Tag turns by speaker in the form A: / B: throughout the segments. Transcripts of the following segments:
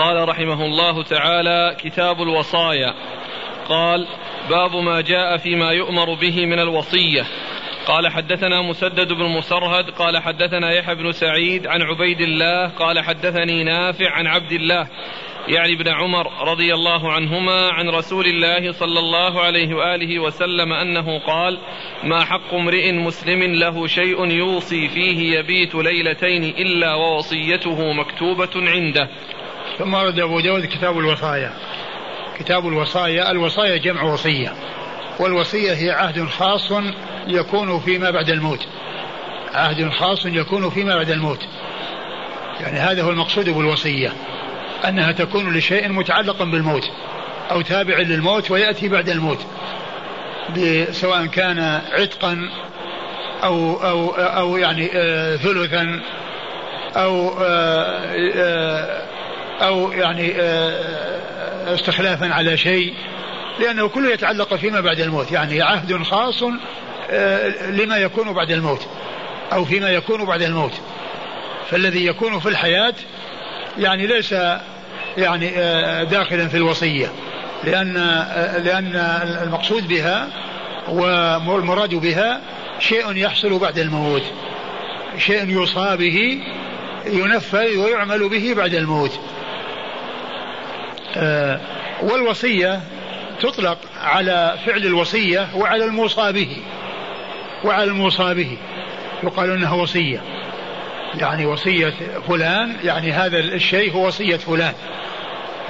A: قال رحمه الله تعالى كتاب الوصايا. قال باب ما جاء فيما يؤمر به من الوصية. قال حدثنا مسدد بن مسرهد قال حدثنا يحيى بن سعيد عن عبيد الله قال حدثني نافع عن عبد الله يعني ابن عمر رضي الله عنهما عن رسول الله صلى الله عليه وآله وسلم أنه قال ما حق امرئ مسلم له شيء يوصي فيه يبيت ليلتين إلا ووصيته مكتوبة عنده.
B: ثم ورد أبو داود كتاب الوصايا. كتاب الوصايا الوصايا جمع وصية. والوصية هي عهد خاص يكون فيما بعد الموت. عهد خاص يكون فيما بعد الموت. يعني هذا هو المقصود بالوصية. أنها تكون لشيء متعلق بالموت أو تابع للموت ويأتي بعد الموت. سواء كان عتقا أو أو أو يعني آه، ثلثا أو آه، آه، أو يعني استخلافا على شيء لأنه كله يتعلق فيما بعد الموت. يعني عهد خاص لما يكون بعد الموت أو فيما يكون بعد الموت. فالذي يكون في الحياة يعني ليس يعني آه، داخلا في الوصية. لأن آه، لأن المقصود بها والمراد بها شيء يحصل بعد الموت. شيء يوصى به ينفذ ويعمل به بعد الموت. آه، والوصية تطلق على فعل الوصية وعلى الموصى به وعلى الموصى به. يقال إنها وصية. يعني وصية فلان يعني هذا الشيء هو وصية فلان.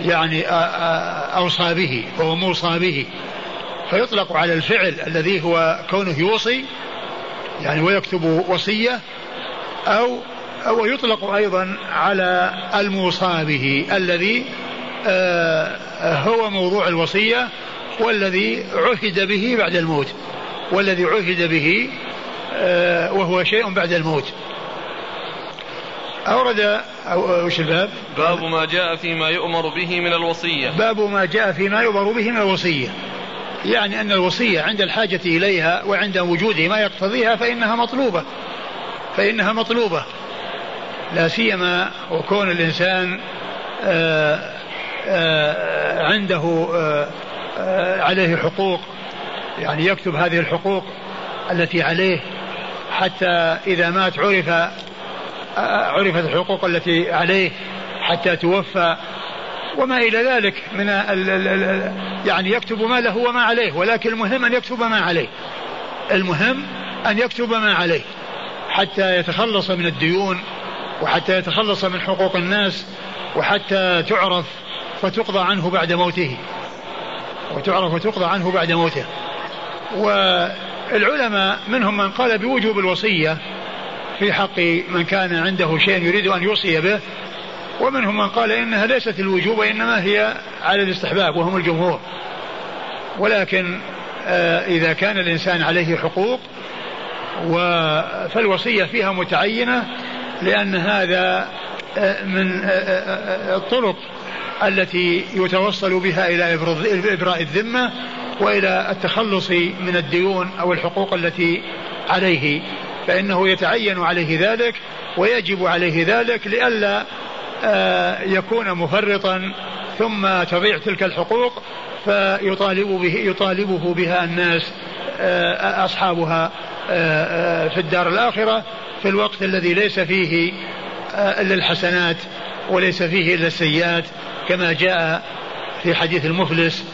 B: يعني أوصى به وهو موصى به. فيطلق على الفعل الذي هو كونه يوصي يعني ويكتب وصية أو أو يطلق أيضا على الموصى به الذي هو موضوع الوصية والذي عهد به بعد الموت. والذي عهد به وهو شيء بعد الموت. أورد أو وش الباب؟
A: باب ما جاء فيما يؤمر به من الوصية.
B: باب ما جاء فيما يؤمر به من الوصية. يعني أن الوصية عند الحاجة إليها وعند وجود ما يقتضيها فإنها مطلوبة. فإنها مطلوبة. لا سيما وكون الإنسان آه، آه، عنده آآ آه، عليه حقوق يعني يكتب هذه الحقوق التي عليه حتى إذا مات عرف عرفت الحقوق التي عليه حتى توفى. وما إلى ذلك من ال ال ال يعني يكتب ما له وما عليه ولكن المهم أن يكتب ما عليه. المهم أن يكتب ما عليه حتى يتخلص من الديون وحتى يتخلص من حقوق الناس وحتى تعرف وتقضى عنه بعد موته. وتعرف وتقضى عنه بعد موته. والعلماء منهم من قال بوجوب الوصية في حق من كان عنده شيء يريد أن يوصي به ومنهم من قال إنها ليست الوجوب وإنما هي على الاستحباب وهم الجمهور. ولكن آه، إذا كان الإنسان عليه حقوق فالوصية فيها متعينة لأن هذا آه، من آه، الطرق التي يتوصل بها إلى إبراء الذمة وإلى التخلص من الديون أو الحقوق التي عليه فإنه يتعين عليه ذلك ويجب عليه ذلك لئلا آه، يكون مفرطا ثم تضيع تلك الحقوق فيطالب به يطالبه بها الناس آه، أصحابها آه، في الدار الآخرة في الوقت الذي ليس فيه إلا الحسنات. وليس فيه إلا السيئات كما جاء في حديث المفلس.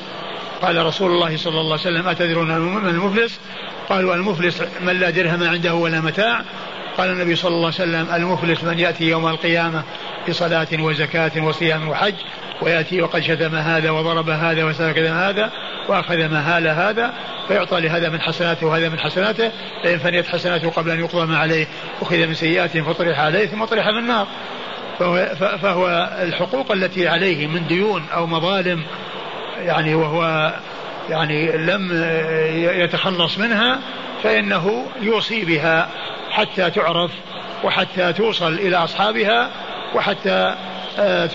B: قال رسول الله صلى الله عليه وسلم أتدرون من المفلس؟ قالوا المفلس من لا درهم عنده ولا متاع. قال النبي صلى الله عليه وسلم المفلس من يأتي يوم القيامة بصلاة وزكاة وصيام وحج ويأتي وقد شتم هذا وضرب هذا وسرق هذا وأخذ مهال هذا فيعطى لهذا من حسناته وهذا من حسناته فإن فنيت حسناته قبل أن يقضى ما عليه أخذ من سيئاته فطرح عليه ثم طرح في النار. فهو, فهو الحقوق التي عليه من ديون أو مظالم يعني وهو يعني لم يتخلص منها فإنه يوصي بها حتى تعرف وحتى توصل إلى أصحابها وحتى آه،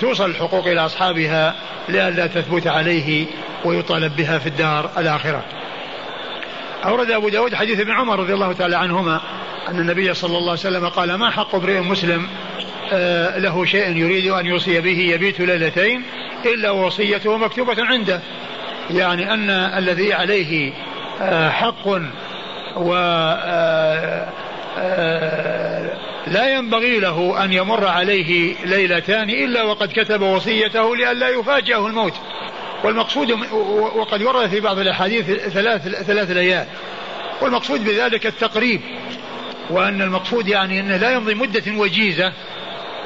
B: توصل الحقوق إلى أصحابها لئلا تثبت عليه ويطالب بها في الدار الآخرة. أورد أبو داود حديث ابن عمر رضي الله تعالى عنهما أن النبي صلى الله عليه وسلم قال ما حق امرئ مسلم له شيء يريد أن يوصي به يبيت ليلتين إلا وصيته مكتوبة عنده. يعني أن الذي عليه آه، حق و لا ينبغي له أن يمر عليه ليلتان إلا وقد كتب وصيته لئلا يفاجئه الموت. والمقصود وقد ورد في بعض الأحاديث ثلاث ثلاث ليال. والمقصود بذلك التقريب وأن المقصود يعني أنه لا يمضي مدة وجيزة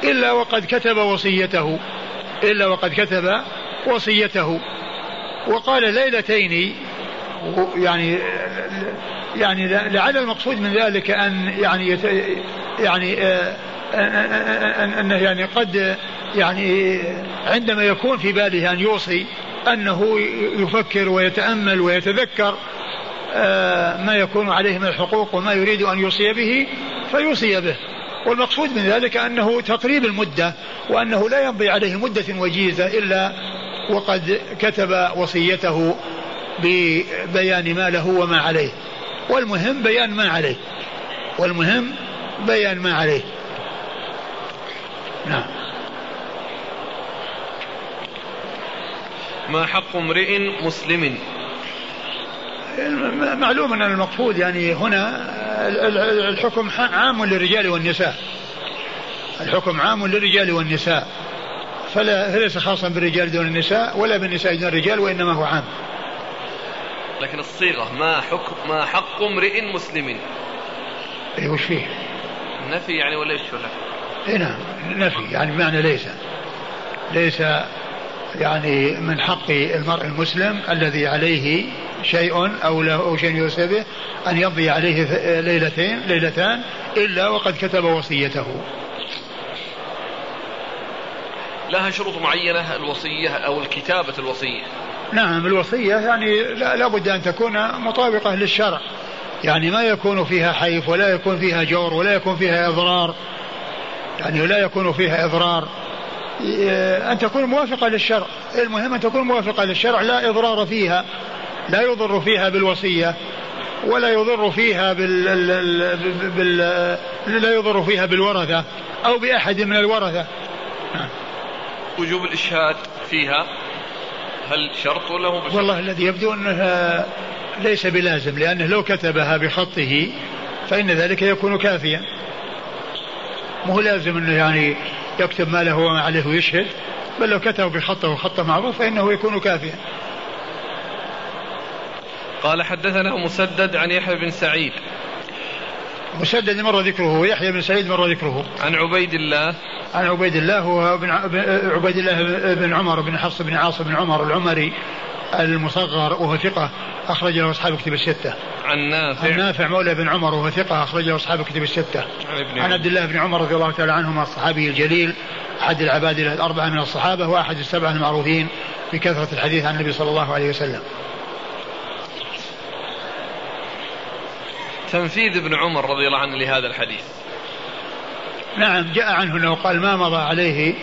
B: إلا وقد كتب وصيته. إلا وقد كتب وصيته. وقال ليلتين يعني يعني لعل المقصود من ذلك أن يعني يعني آه، أنه يعني قد يعني عندما يكون في باله أن يوصي أنه يفكر ويتأمل ويتذكر آه، ما يكون عليه من الحقوق وما يريد أن يوصي به فيوصي به. والمقصود من ذلك أنه تقريب المدة وأنه لا يمضي عليه مدة وجيزة إلا وقد كتب وصيته ببيان ما له وما عليه. والمهم بيان ما عليه. والمهم بيان ما عليه. نعم.
A: ما حق امرئ مسلم؟
B: معلوم أن المقصود يعني هنا الحكم عام للرجال والنساء. الحكم عام للرجال والنساء. فلا ليس خاصا بالرجال دون النساء ولا بالنساء دون الرجال وإنما هو عام.
A: لكن الصيغة ما حكم ما حق امرئ مسلم؟
B: اي وش فيه؟
A: نفي يعني ولا إيش
B: اي نعم نفي يعني بمعنى ليس. ليس يعني من حق المرء المسلم الذي عليه شيء أو له شيء يوصي به أن يمضي عليه ليلتين ليلتان إلا وقد كتب وصيته.
A: لها شروط معينة الوصية أو الكتابة الوصية.
B: نعم الوصية يعني لا بد أن تكون مطابقة للشرع. يعني ما يكون فيها حيف ولا يكون فيها جور ولا يكون فيها إضرار. يعني لا يكون فيها إضرار أن تكون موافقة للشرع المهم أن تكون موافقة للشرع لا إضرار فيها لا يضر فيها بالوصية ولا يضر فيها بال... بال... لا يضر فيها بالورثة أو بأحد من الورثة.
A: وجوب الإشهاد فيها هل شرط ولا هو
B: بشرط؟ والله الذي يبدو أنه ليس بلازم لأنه لو كتبها بخطه فإن ذلك يكون كافيا. مو لازم أنه يعني يكتب ما له وما عليه ويشهد بل لو كتب بخطه خطه معروف فإنه يكون كافيا.
A: قال حدثنا مسدد عن يحيى بن سعيد
B: مسدد مر ذكره ويحيى بن سعيد مر ذكره
A: عن عبيد الله
B: عن عبيد الله هو بن عبيد الله بن عمر بن حفص بن عاصم بن عمر العمري المصغر وهو ثقة أخرج له أصحاب كتب الستة.
A: عن نافع
B: عن نافع مولى بن عمر وهو ثقة أخرج له أصحاب كتب الستة. عن, عن عبد الله بن عمر رضي الله تعالى عنهما الصحابي الجليل أحد العباد الأربعة من الصحابة وأحد السبعة المعروفين بكثرة الحديث عن النبي صلى الله عليه وسلم.
A: تنفيذ ابن عمر رضي الله عنه لهذا الحديث.
B: نعم جاء عنه انه قال ما مضى عليه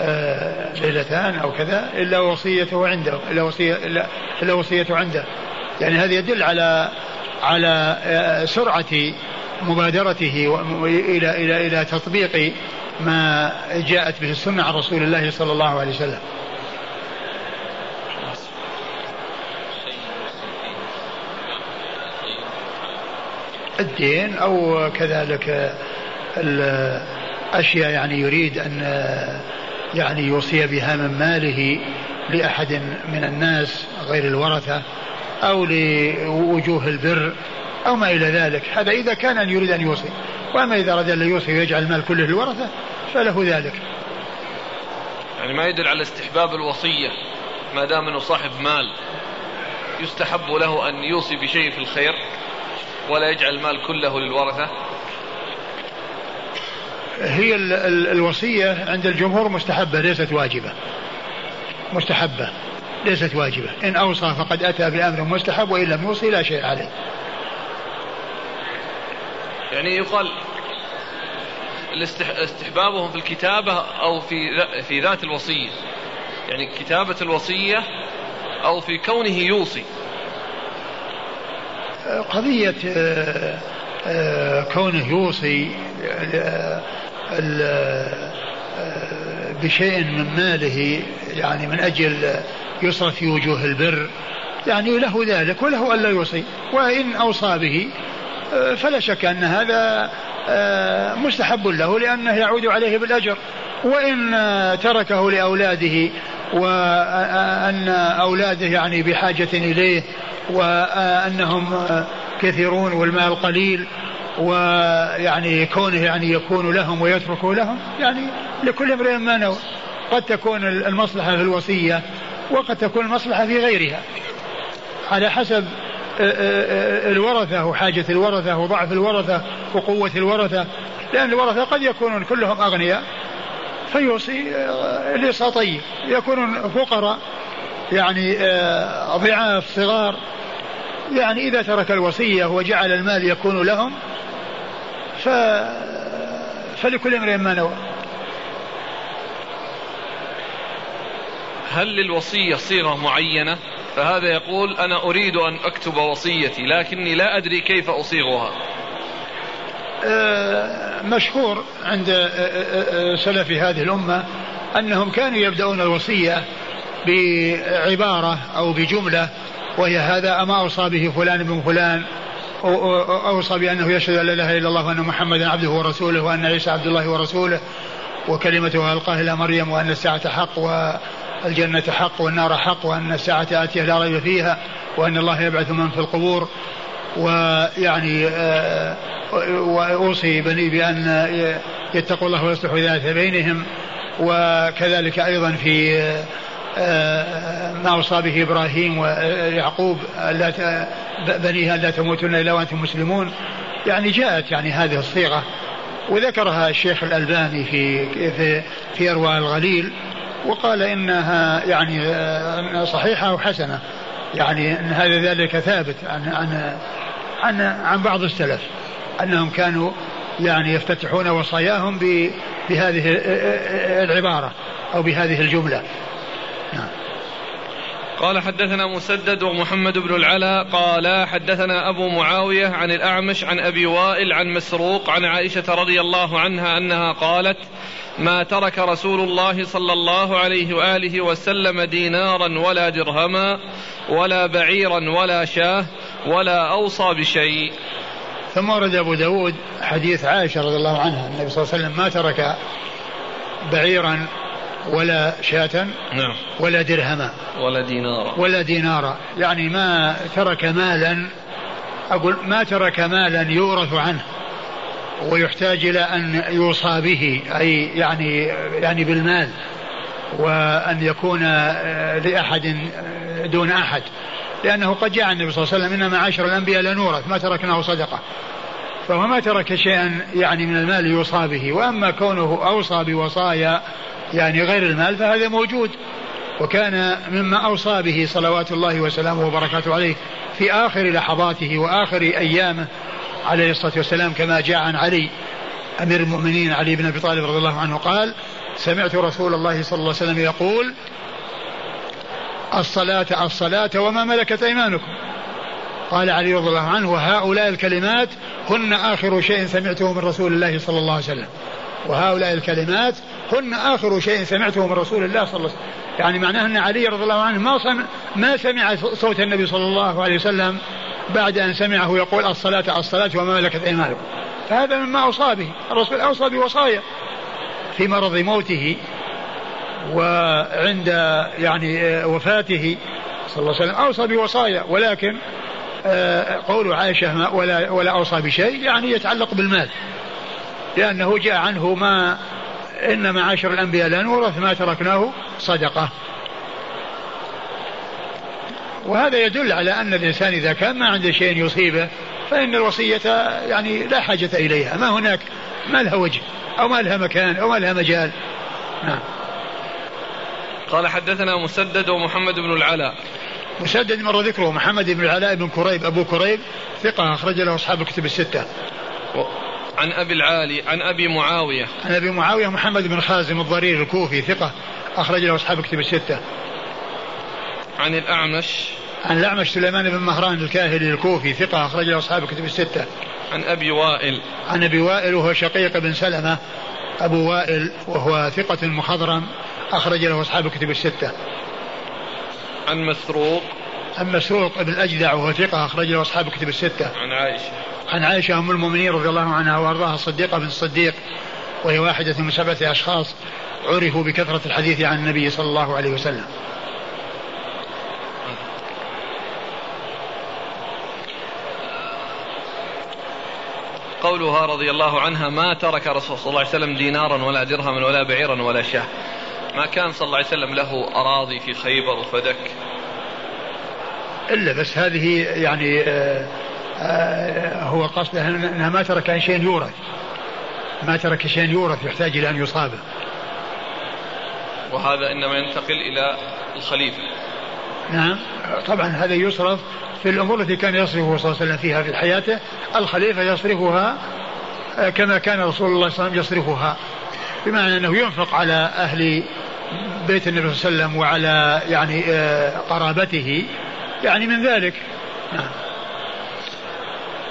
B: آه، ليلتان أو كذا الا وصيته عنده الا وصيه الا, إلا وصيته عنده يعني هذا يدل على على آه، سرعة مبادرته إلى إلى إلى تطبيق ما جاءت به السنة عن رسول الله صلى الله عليه وسلم. الدين أو كذلك الاشياء يعني يريد أن يعني يوصي بها من ماله لأحد من الناس غير الورثة أو لوجوه البر أو ما إلى ذلك. هذا إذا كان أن يريد أن يوصي. وأما إذا أراد أن يوصي ويجعل المال كله للورثة فله ذلك.
A: يعني ما يدل على استحباب الوصية ما دام أنه صاحب مال يستحب له أن يوصي بشيء في الخير؟ ولا يجعل المال كله للورثة؟
B: هي الوصية عند الجمهور مستحبة ليست واجبة. مستحبة ليست واجبة. إن أوصى فقد أتى بأمر مستحب وإن لم يوصي لا شيء عليه.
A: يعني يقال استحبابهم في الكتابة أو في في ذات الوصية. يعني كتابة الوصية أو في كونه يوصي.
B: قضية آه، آه، كونه يوصي بشيء من ماله يعني من أجل يصرف في وجوه البر يعني له ذلك وله ألا يوصي وإن أوصى به فلا شك أن هذا مستحب له لأنه يعود عليه بالأجر. وإن تركه لأولاده وأن أولاده يعني بحاجة إليه وأنهم كثيرون والمال قليل ويعني كونه يعني يكون لهم ويتركه لهم يعني لكل امرئ ما نوى. قد تكون المصلحة في الوصية وقد تكون المصلحة في غيرها. على حسب الورثة وحاجة الورثة وضعف الورثة وقوة الورثة لأن الورثة قد يكونون كلهم أغنياء فيوصي ليس طيب. يكونون فقراء يعني ضعاف صغار يعني إذا ترك الوصية وجعل المال يكون لهم ف فلكل امرئ ما نوى.
A: هل للوصية صيغة معينة؟ فهذا يقول أنا أريد أن أكتب وصيتي لكني لا أدري كيف أصيغها.
B: آه، مشهور عند آه، آه، سلف هذه الأمة أنهم كانوا يبدأون الوصية بعبارة أو بجملة وهي هذا أما أوصى به فلان بن فلان أوصى بأنه يشهد أن لا إله إلا الله وأن محمدا عبده ورسوله وأن عيسى عبد الله ورسوله وكلمته ألقاها إلى مريم وأن الساعة حق والجنة حق والنار حق وأن الساعة آتية لا ريب فيها وأن الله يبعث من في القبور. ويعني آه، وأوصي بني بأن يتقوا الله ويصلحوا ذات بينهم وكذلك أيضا في آه، ما أوصى به إبراهيم ويعقوب ألا بنيها ألا تموتن إلا وأنتم مسلمون. يعني جاءت يعني هذه الصيغة وذكرها الشيخ الألباني في في في إرواء الغليل وقال إنها يعني آه، صحيحة وحسنة يعني أن هذا ذلك ثابت عن عن عن عن بعض السلف أنهم كانوا يعني يفتتحون وصاياهم بهذه العبارة أو بهذه الجملة.
A: قال حدثنا مسدد ومحمد بن العلا قال حدثنا أبو معاوية عن الأعمش عن أبي وائل عن مسروق عن عائشة رضي الله عنها أنها قالت ما ترك رسول الله صلى الله عليه وآله وسلم دينارا ولا درهما ولا بعيرا ولا شاه ولا أوصى بشيء.
B: ثم ورد أبو داود حديث عائشة رضي الله عنها النبي صلى الله عليه وسلم ما ترك بعيرا ولا شاة نعم. ولا درهما
A: ولا دينارا
B: ولا دينارا يعني ما ترك مالا أقول ما ترك مالا يورث عنه ويحتاج إلى أن يوصى به أي يعني يعني بالمال وأن يكون لأحد دون أحد. لأنه قد جاء النبي صلى الله عليه وسلم إن معاشر الأنبياء لا نورث ما تركناه صدقة. فهو ما ترك شيئا يعني من المال يوصى به وأما كونه أوصى بوصايا يعني غير المال فهذا موجود. وكان مما أوصى به صلوات الله وسلامه وبركاته عليه في آخر لحظاته وآخر أيامه عليه الصلاة والسلام كما جاء عن علي أمير المؤمنين علي بن أبي طالب رضي الله عنه قال سمعت رسول الله صلى الله عليه وسلم يقول الصلاة الصلاة وما ملكت أيمانكم قال علي رضي الله عنه وهؤلاء الكلمات هن آخر شيء سمعته من رسول الله صلى الله عليه وسلم. وهؤلاء الكلمات هن آخر شيء سمعته من رسول الله صلى الله عليه وسلم. يعني معناه أن علي رضي الله عنه ما سمع, ما سمع صوت النبي صلى الله عليه وسلم بعد أن سمعه يقول الصلاة الصلاة وما ملكت أيمانكم. فهذا مما أوصى به. الرسول أوصى بوصايا في مرض موته وعند يعني وفاته صلى الله عليه وسلم. أوصى بوصايا ولكن آه، قول عائشة ولا, ولا أوصى بشيء يعني يتعلق بالمال. لأنه جاء عنه ما إن معاشر الأنبياء لا نورث ما تركناه صدقة. وهذا يدل على أن الإنسان إذا كان ما عنده شيء يصيبه فإن الوصية يعني لا حاجة إليها. ما هناك؟ ما لها وجه أو ما لها مكان أو ما لها مجال. نعم.
A: قال حدثنا مسدد ومحمد بن العلاء.
B: مسدد مر ذكره محمد بن العلاء بن كريب أبو كريب ثقة أخرج له أصحاب الكتب الستة.
A: عن أبي العالي عن أبي معاوية.
B: عن أبي معاوية محمد بن خازم الضرير الكوفي ثقة أخرج له أصحاب الكتب الستة.
A: عن الأعمش.
B: عن الأعمش سليمان بن مهران الكاهلي الكوفي ثقة أخرج له أصحاب الكتب الستة.
A: عن أبي وائل.
B: عن أبي وائل وهو شقيق بن سلمة. أبو وائل وهو ثقة مخضرم أخرج له أصحاب الكتب الستة.
A: عن مسروق.
B: عن مسروق بن الأجدع وهو ثقة أخرج له أصحاب الكتب الستة.
A: عن عائشة.
B: عن عائشة أم المؤمنين رضي الله عنها وأرضاها الصديقة بن الصديق وهي واحدة من سبعة أشخاص عرفوا بكثرة الحديث عن النبي صلى الله عليه وسلم.
A: قولها رضي الله عنها ما ترك رسول صلى الله عليه وسلم دينارا ولا درهما ولا بعيرا ولا شاه. ما كان صلى الله عليه وسلم له أراضي في خيبر وفدك؟
B: إلا بس هذه يعني آه آه هو قصده أنها ما ترك شيء يورث. ما ترك شيء يورث يحتاج إلى أن يصابه.
A: وهذا إنما ينتقل إلى الخليفة.
B: نعم. طبعا هذا يصرف في الأمور التي كان يصرفه صلى الله عليه وسلم فيها في حياته. الخليفة يصرفها آه، كما كان رسول الله صلى الله عليه وسلم يصرفها. بمعنى أنه ينفق على أهل بيت النبي صلى الله عليه وسلم وعلى يعني آه، قرابته يعني من ذلك. نعم.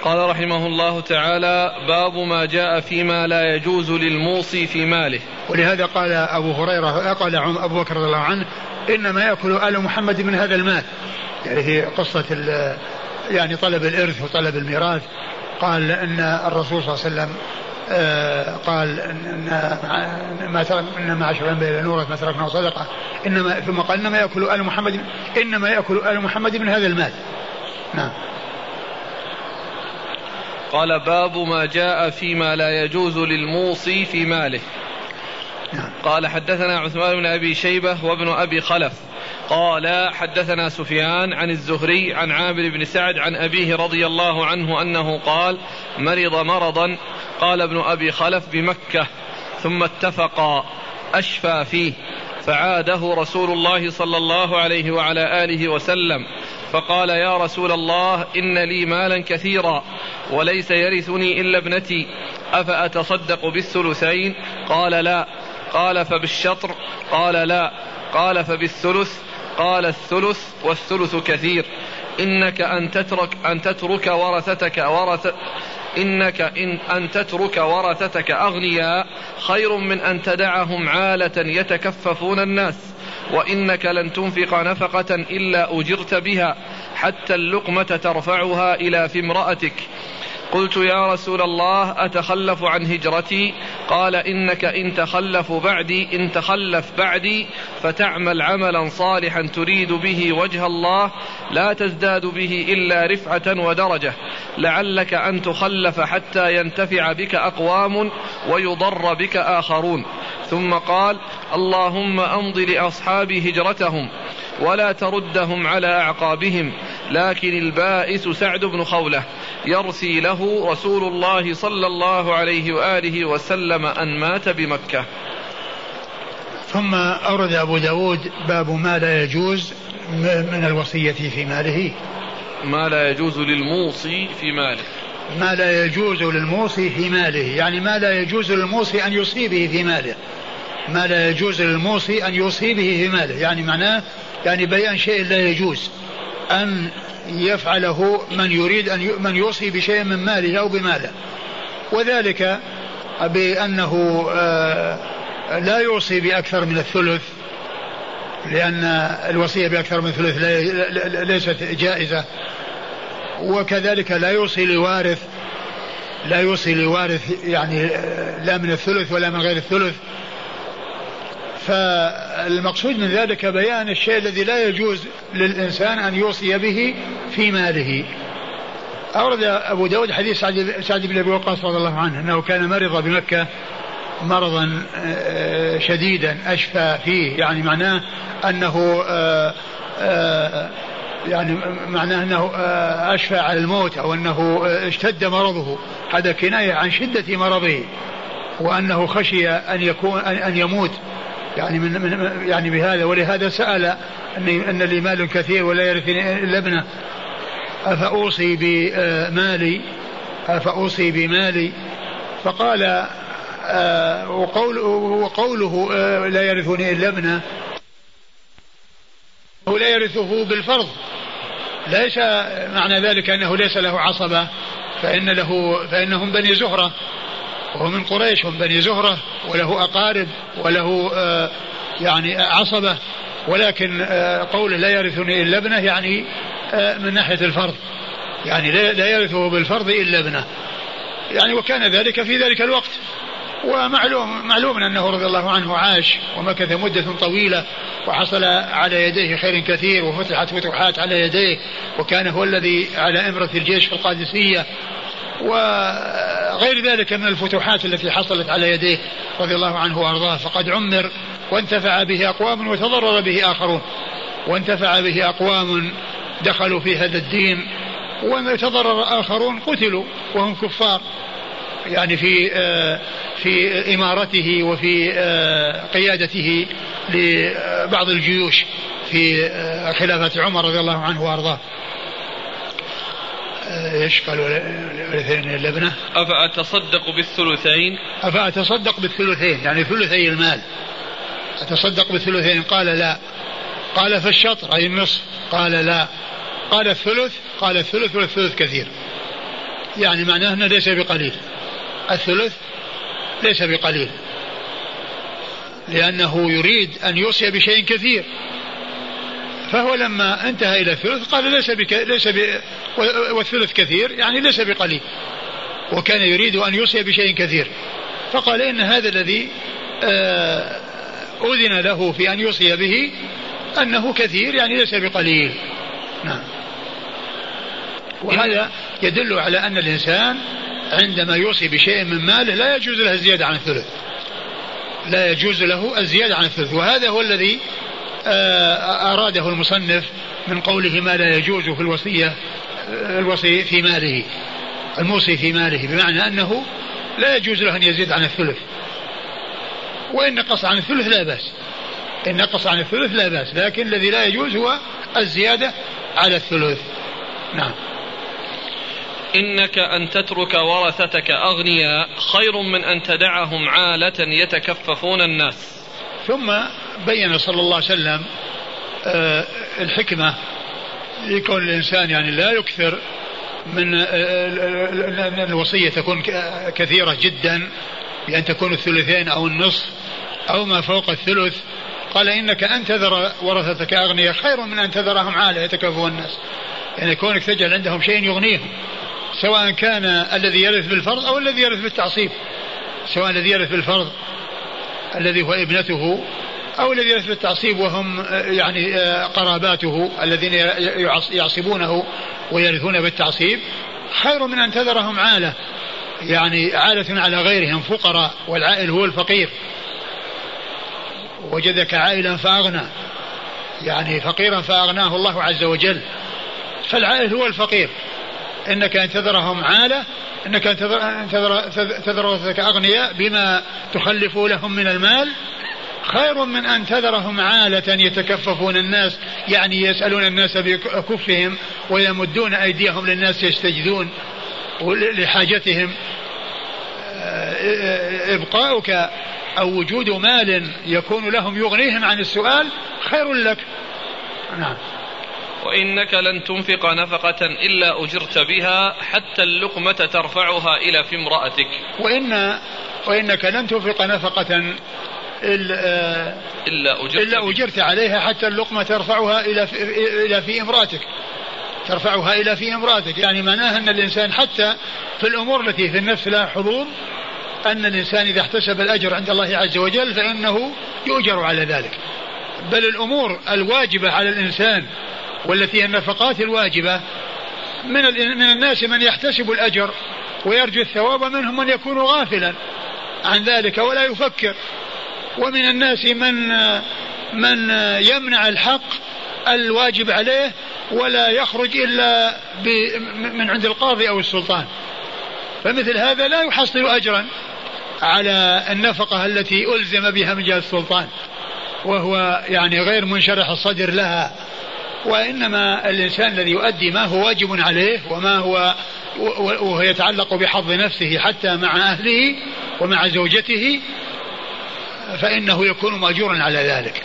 A: قال رحمه الله تعالى باب ما جاء فيما لا يجوز للموصي في ماله.
B: ولهذا قال أبو هريرة قال أبو بكر رضي الله عنه إنما يأكل آل محمد من هذا المال. يعني في قصة يعني طلب الإرث وطلب الميراث. قال أن الرسول صلى الله عليه وسلم قال ان ما إن معشر الانبياء نورث ما تركنا صدقة. انما ثم قال إنما يأكل آل محمد إنما يأكل آل محمد من هذا المال. نعم.
A: قال باب ما جاء فيما لا يجوز للموصي في ماله. نعم. قال حدثنا عثمان بن أبي شيبة وابن أبي خلف. قال حدثنا سفيان عن الزهري عن عامر بن سعد عن أبيه رضي الله عنه أنه قال مرض مرضا قال ابن أبي خلف بمكة ثم اتفقا أشفى فيه فعاده رسول الله صلى الله عليه وعلى آله وسلم فقال يا رسول الله إن لي مالا كثيرا وليس يرثني إلا ابنتي أفأتصدق بالثلثين؟ قال لا. قال فبالشطر؟ قال لا. قال فبالثلث؟ قال الثلث والثلث كثير إنك أن تترك أن تترك ورثتك ورث إنك إن أن تترك ورثتك أغنياء خير من أن تدعهم عالة يتكففون الناس. وإنك لن تنفق نفقة إلا أجرت بها حتى اللقمة ترفعها إلى في امرأتك. قلت يا رسول الله أتخلف عن هجرتي؟ قال إنك إن تخلف بعدي إن تخلف بعدي فتعمل عملا صالحا تريد به وجه الله لا تزداد به إلا رفعة ودرجة. لعلك أن تخلف حتى ينتفع بك أقوام ويضر بك آخرون. ثم قال اللهم أمض لأصحابي هجرتهم ولا تردهم على أعقابهم لكن البائس سعد بن خولة. يرثي له رسول الله صلى الله عليه وآله وسلم أن مات بمكة.
B: ثم أورد أبو داود باب ما لا يجوز من الوصية في ماله.
A: ما لا يجوز للموصي في ماله.
B: ما لا يجوز للموصي في ماله. يعني ما لا يجوز للموصي أن يصيبه به في ماله. ما لا يجوز للموصي أن يوصي به في ماله. يعني معناه يعني بيان شيء لا يجوز. أن يفعله من يريد أن من يوصي بشيء من ماله أو بماله. وذلك بأنه آه، لا يوصي بأكثر من الثلث لأن الوصية بأكثر من الثلث ليست جائزة. وكذلك لا يوصي لوارث لا يوصي لوارث يعني آه، لا من الثلث ولا من غير الثلث. فالمقصود من ذلك بيان الشيء الذي لا يجوز للإنسان أن يوصي به في ماله. أورد أبو داود حديث سعد, سعد بن أبي وقاص رضي الله عنه أنه كان مرض بمكة مرضا آه، شديدا أشفى فيه. يعني معناه أنه آه، آه، يعني معناه أنه أشفى على الموت أو أنه اشتد مرضه. هذا كناية عن شدة مرضه. وأنه خشي أن يكون أن يموت. يعني من, من يعني بهذا ولهذا سأل أن أن لي مال كثير ولا يرثني إلا ابنه. أفأوصي بمالي؟ أفأوصي بمالي؟ فقال آه، وقول وقوله آه، لا يرثني إلا ابنه. هو لا يرثه بالفرض. ليس معنى ذلك أنه ليس له عصبة فإن له فإنهم بني زهرة. وهو من قريش ومن بني زهرة وله أقارب وله آه، يعني عصبة. ولكن آه، قوله لا يرثني إلا ابنه يعني آه، من ناحية الفرض. يعني لا يرثه بالفرض إلا ابنه. يعني وكان ذلك في ذلك الوقت. ومعلوم معلوم أنه رضي الله عنه عاش ومكث مدة طويلة وحصل على يديه خير كثير وفتحت فتوحات على يديه وكان هو الذي على إمرة الجيش في القادسية. وغير ذلك من الفتوحات التي حصلت على يديه رضي الله عنه وأرضاه. فقد عمر وانتفع به أقوام وتضرر به آخرون. وانتفع به أقوام دخلوا في هذا الدين وتضرر آخرون قتلوا وهم كفار. يعني في آه، في إمارته وفي آه، قيادته لبعض الجيوش في آه، خلافة عمر رضي الله عنه وأرضاه. إيش قالوا؟ الاثنين اللبنة
A: أفأتصدق بالثلثين؟
B: أفأتصدق بالثلثين يعني ثلثي المال. أتصدق بالثلثين. قال لا. قال فالشطر أي النصف. قال لا. قال الثلث قال الثلث والثلث كثير. يعني معناه أنه ليس بقليل. الثلث ليس بقليل. لأنه يريد أن يوصي بشيء كثير. فهو لما انتهى إلى الثلث قال ليس بك ليس ب والثلث كثير يعني ليس بقليل. وكان يريد أن يوصي بشيء كثير. فقال إن هذا الذي آه، أذن له في أن يوصي به أنه كثير يعني ليس بقليل. نعم. وهذا يدل على أن الإنسان عندما يوصي بشيء من ماله لا يجوز له الزيادة عن الثلث. لا يجوز له الزيادة عن الثلث. وهذا هو الذي أراده المصنف من قوله ما لا يجوز في الوصية آه، الوصي في ماله الموصي في ماله بمعنى أنه لا يجوز له أن يزيد عن الثلث. وإن نقص عن الثلث لا بأس. إن نقص عن الثلث لا بأس لكن الذي لا يجوز هو الزيادة على الثلث. نعم.
A: إنك أن تترك ورثتك أغنياء خير من أن تدعهم عالة يتكففون الناس.
B: ثم بين صلى الله عليه وسلم آه، الحكمة. يكون الإنسان يعني لا يكثر من آه، آه، الوصية تكون كثيرة جدا بأن تكون الثلثين أو النصف أو ما فوق الثلث. قال إنك أن تذر ورثتك أغنياء خير من أن تذرهم عالة يتكفون الناس. يعني كونك تجعل عندهم شيء يغنيهم سواء كان الذي يرث بالفرض أو الذي يرث بالتعصيب سواء الذي يرث بالفرض. الذي هو ابنته أو الذي يرث بالتعصيب وهم يعني قراباته الذين يعصبونه ويرثون بالتعصيب خير من أن تذرهم عالة. يعني عالة على غيرهم فقراء والعائل هو الفقير. وجدك عائلا فأغنى. يعني فقيرا فأغناه الله عز وجل. فالعائل هو الفقير. إنك أن تذرهم عالة إنك أن تذر تذر أغنياء بما تخلف لهم من المال. خير من أن تذرهم عالة يتكففون الناس يعني يسألون الناس بكفهم ويمدون أيديهم للناس يستجدون لحاجتهم. آه، إبقاؤك أو وجود مال يكون لهم يغنيهم عن السؤال خير لك. نعم.
A: وإنك لن تنفق نفقة إلا أجرت بها حتى اللقمة ترفعها إلى في امرأتك.
B: وإن وإنك لن تنفق نفقة إلا, إلا أجرت, إلا أجرت عليها حتى اللقمة ترفعها إلى في إلى في امرأتك. ترفعها إلى في امرأتك. يعني معناها أن الإنسان حتى في الأمور التي في النفس لها حظوظ أن الإنسان إذا احتسب الأجر عند الله عز وجل فإنه يؤجر على ذلك. بل الأمور الواجبة على الإنسان والتي هي النفقات الواجبة. من من الناس من يحتسب الأجر ويرجو الثواب منهم من يكون غافلا عن ذلك ولا يفكر. ومن الناس من من يمنع الحق الواجب عليه ولا يخرج إلا من عند القاضي أو السلطان. فمثل هذا لا يحصل أجرا على النفقة التي ألزم بها من جهة السلطان وهو يعني غير منشرح الصدر لها. وإنما الإنسان الذي يؤدي ما هو واجب عليه وما هو وهو يتعلق بحظ نفسه حتى مع أهله ومع زوجته فإنه يكون مأجورا على ذلك.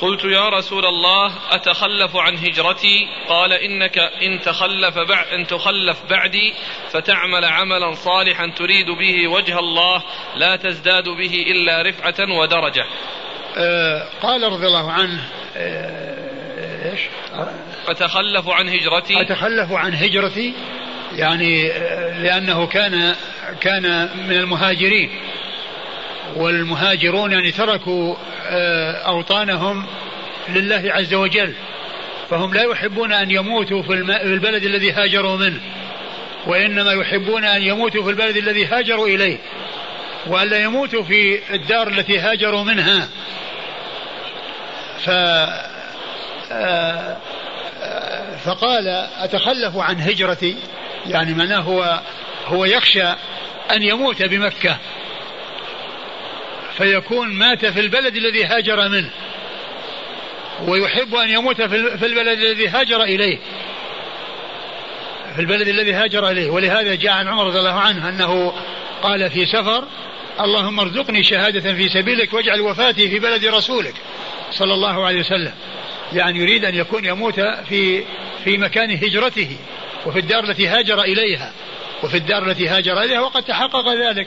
A: قلت يا رسول الله أتخلف عن هجرتي قال إنك إن تخلف بعد إن تخلف بعدي فتعمل عملا صالحا تريد به وجه الله لا تزداد به إلا رفعة ودرجة
B: قال رضي الله عنه آه
A: إيش؟ أتخلف عن هجرتي؟
B: أتخلف عن هجرتي يعني آه لأنه كان كان من المهاجرين. والمهاجرون يعني تركوا آه، أوطانهم لله عز وجل. فهم لا يحبون أن يموتوا في البلد الذي هاجروا منه. وإنما يحبون أن يموتوا في البلد الذي هاجروا إليه. وألا يموتوا في الدار التي هاجروا منها. ف آه، فقال أتخلف عن هجرتي؟ يعني معناه هو هو يخشى أن يموت بمكة. فيكون مات في البلد الذي هاجر منه. ويحب أن يموت في البلد الذي هاجر إليه. في البلد الذي هاجر إليه. ولهذا جاء عن عمر رضي الله عنه أنه قال في سفر اللهم ارزقني شهادة في سبيلك واجعل وفاتي في بلد رسولك. صلى الله عليه وسلم يعني يريد أن يكون يموت في في مكان هجرته وفي الدار التي هاجر إليها وفي الدار التي هاجر إليها وقد تحقق ذلك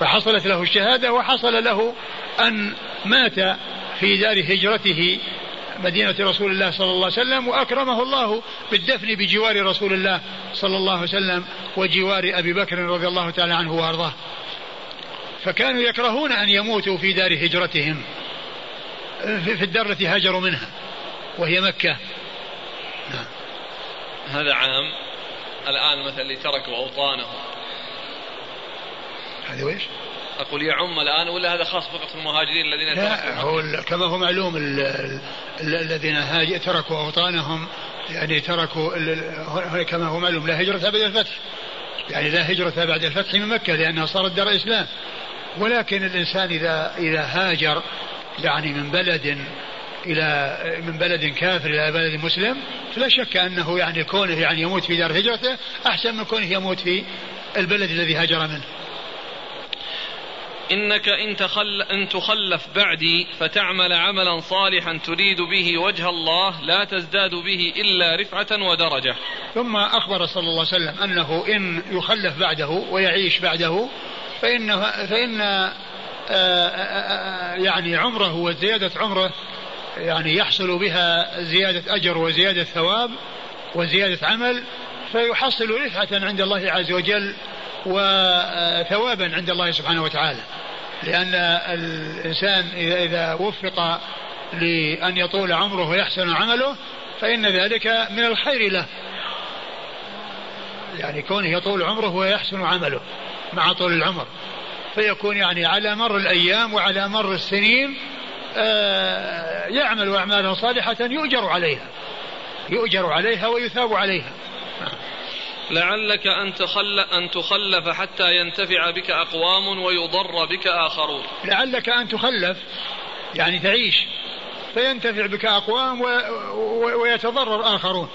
B: فحصلت له الشهادة وحصل له أن مات في دار هجرته مدينة رسول الله صلى الله عليه وسلم وأكرمه الله بالدفن بجوار رسول الله صلى الله عليه وسلم وجوار أبي بكر رضي الله تعالى عنه وأرضاه. فكانوا يكرهون أن يموتوا في دار هجرتهم. في الدار التي هاجروا منها وهي مكة.
A: نعم. هذا عام الآن مثلا اللي تركوا أوطانهم.
B: هذا ويش؟
A: أقول يعم الآن ولا هذا خاص فقط بالمهاجرين الذين
B: لا هو كما هو معلوم الذين تركوا أوطانهم يعني تركوا كما هو معلوم لا هجرة بعد الفتح. يعني لا هجرة بعد الفتح من مكة لأنها صارت دار إسلام ولكن الإنسان إذا إذا هاجر يعني من بلد إلى من بلد كافر إلى بلد مسلم فلا شك أنه يعني كونه يعني يموت في دار هجرته أحسن من كونه يموت في البلد الذي هاجر منه.
A: إنك إن, تخل إن تخلف بعدي فتعمل عملا صالحا تريد به وجه الله لا تزداد به إلا رفعة ودرجة.
B: ثم أخبر صلى الله عليه وسلم أنه إن يخلف بعده ويعيش بعده فإن فإن يعني عمره وزيادة عمره يعني يحصل بها زيادة أجر وزيادة ثواب وزيادة عمل فيحصل رفعة عند الله عز وجل وثوابا عند الله سبحانه وتعالى. لأن الإنسان إذا, إذا وفق لأن يطول عمره ويحسن عمله فإن ذلك من الخير له. يعني كونه يطول عمره ويحسن عمله مع طول العمر. فيكون يعني على مر الأيام وعلى مر السنين آه، يعمل أعمالا صالحة يؤجر عليها يؤجر عليها ويثاب عليها.
A: لعلك أن, تخل أن تخلف حتى ينتفع بك أقوام ويضر بك آخرون.
B: لعلك أن تخلف يعني تعيش فينتفع بك أقوام و... و... ويتضرر آخرون.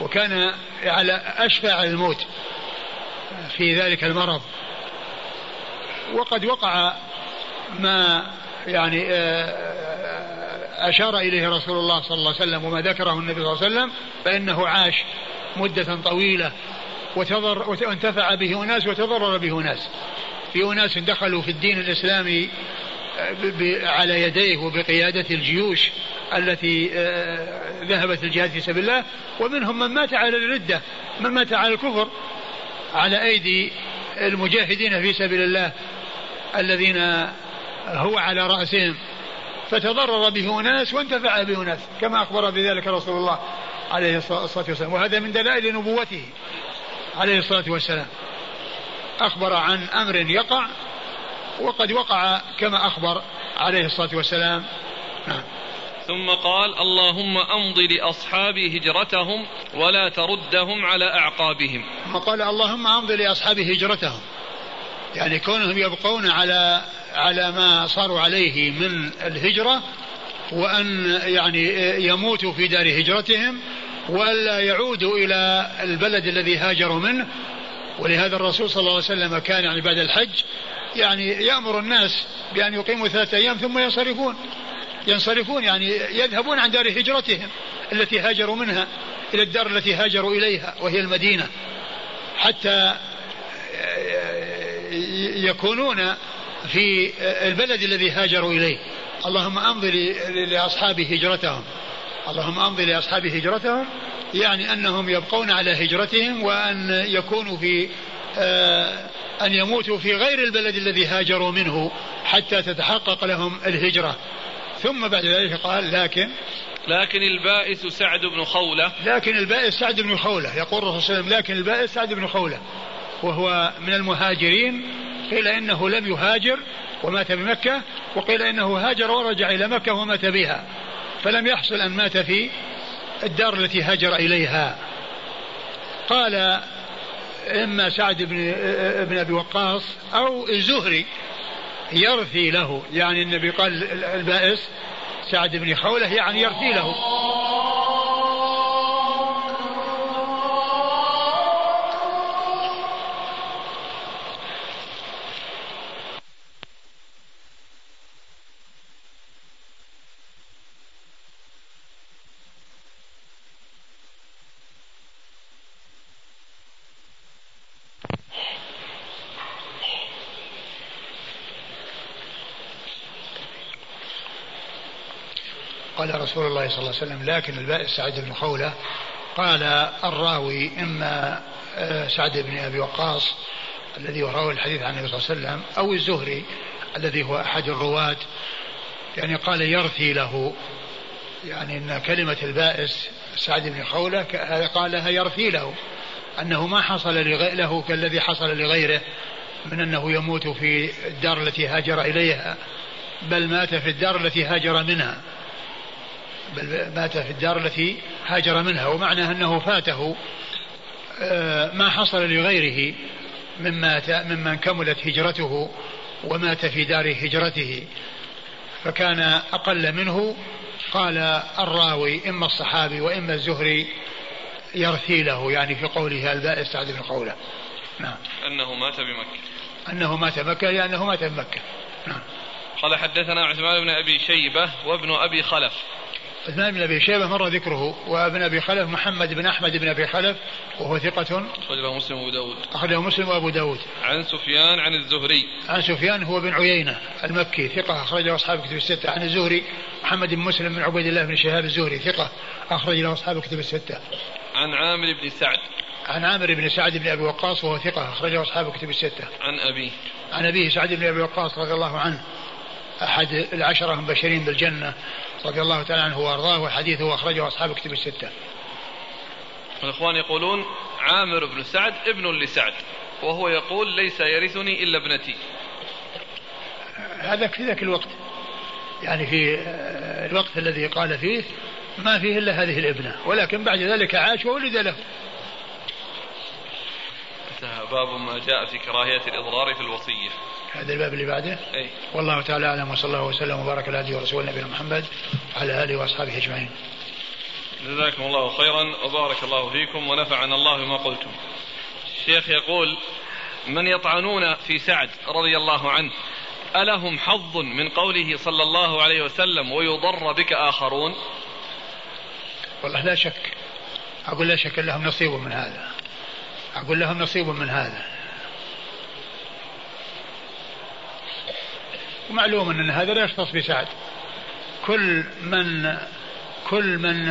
B: وكان على أشفع الموت في ذلك المرض. وقد وقع ما يعني آه، آه، أشار إليه رسول الله صلى الله عليه وسلم وما ذكره النبي صلى الله عليه وسلم فإنه عاش مدة طويلة وتضر وانتفع به أناس وتضرر به أناس. في أناس دخلوا في الدين الإسلامي آه، على يديه وبقيادة الجيوش التي ذهبت الجهاد في سبيل الله ومنهم من مات على الردة من مات على الكفر على أيدي المجاهدين في سبيل الله. الذين هو على رأسهم. فتضرر به أناس وانتفع به أناس كما أخبر بذلك رسول الله عليه الصلاة والسلام. وهذا من دلائل نبوته عليه الصلاة والسلام. أخبر عن أمر يقع وقد وقع كما أخبر عليه الصلاة والسلام. نعم.
A: ثم قال اللهم أمض لأصحابي هجرتهم ولا تردهم على أعقابهم.
B: ثم قال اللهم أمض لأصحابي هجرتهم. يعني كونهم يبقون على على ما صاروا عليه من الهجرة وأن يعني يموتوا في دار هجرتهم وألا يعودوا إلى البلد الذي هاجروا منه. ولهذا الرسول صلى الله عليه وسلم كان يعني بعد الحج يعني يأمر الناس بأن يقيموا ثلاثة أيام ثم ينصرفون. ينصرفون يعني يذهبون عن دار هجرتهم التي هاجروا منها إلى الدار التي هاجروا إليها وهي المدينة. حتى يكونون في البلد الذي هاجروا إليه. اللهم أمضي لأصحاب هجرتهم. اللهم أمضي لأصحاب هجرتهم. يعني أنهم يبقون على هجرتهم وأن يكونوا في آه، أن يموتوا في غير البلد الذي هاجروا منه حتى تتحقق لهم الهجرة. ثم بعد ذلك قال لكن
A: لكن البائس سعد بن خولة.
B: لكن البائس سعد بن خولة يقول الرسول صلى الله عليه وسلم لكن البائس سعد بن خولة. وهو من المهاجرين قيل إنه لم يهاجر ومات بمكة وقيل إنه هاجر ورجع إلى مكة ومات بها فلم يحصل أن مات في الدار التي هاجر إليها. قال إما سعد بن ابن أبي وقاص أو الزهري يرثي له يعني النبي قال البائس سعد بن خولة يعني يرثي له. رسول الله صلى الله عليه وسلم لكن البائس سعد بن خولة قال الراوي إما آه، سعد بن أبي وقاص الذي هو الحديث عن النبي صلى الله عليه وسلم أو الزهري الذي هو أحد الرواة يعني قال يرثي له. يعني أن كلمة البائس سعد بن خولة قالها يرثي له أنه ما حصل له كالذي حصل لغيره من أنه يموت في الدار التي هاجر إليها بل مات في الدار التي هاجر منها. بل مات في الدار التي هاجر منها ومعنى أنه فاته آه، ما حصل لغيره مما ممن كملت هجرته ومات في دار هجرته. فكان أقل منه قال الراوي إما الصحابي وإما الزهري يرثي له يعني في قوله البائس سعد بن قولة.
A: نعم. أنه مات بمكة.
B: أنه مات بمكة لأنه مات بمكة نعم.
A: قال حدثنا عثمان بن أبي شيبة وابن أبي خلف.
B: عثمان بن أبي شيبة مر ذكره وابن أبي خلف محمد بن أحمد بن أبي خلف وهو ثقة.
A: أخرجه مسلم وأبو داود.
B: أخرجه مسلم وأبو داود.
A: عن سفيان عن الزهري.
B: عن سفيان هو بن عيينة المكي ثقة أخرجه أصحاب كتب الستة. عن الزهري محمد بن مسلم بن عبيد الله بن شهاب الزهري ثقة أخرج له أصحاب كتب الستة.
A: عن عامر بن سعد.
B: عن عامر بن سعد بن أبي وقاص وهو ثقة أخرجه أصحاب كتب الستة.
A: عن أبيه.
B: عن أبيه سعد بن أبي وقاص رضي الله عنه. أحد العشرة المبشرين بالجنة رضي الله تعالى عنه وأرضاه وحديثه أخرجه أصحاب الكتب الستة.
A: الإخوان يقولون عامر بن سعد ابن لسعد وهو يقول ليس يرثني إلا ابنتي.
B: هذا في ذاك الوقت يعني في الوقت الذي قال فيه ما فيه إلا هذه الابنة ولكن بعد ذلك عاش وولد له.
A: باب ما جاء في كراهية الإضرار في الوصية.
B: هذا الباب اللي بعده.
A: أي.
B: والله تعالى أعلم وصلى الله وسلم وبارك على هدي ورسول نبينا محمد وعلى آله وأصحابه أجمعين.
A: جزاكم الله خيرا وبارك الله فيكم ونفعنا الله بما قلتم. الشيخ يقول من يطعنون في سعد رضي الله عنه ألهم حظ من قوله صلى الله عليه وسلم ويضر بك آخرون؟
B: والله لا شك أقول لا شك لهم نصيب من هذا. أقول لهم نصيب من هذا. ومعلوم أن هذا لا يختص بسعد. كل من كل من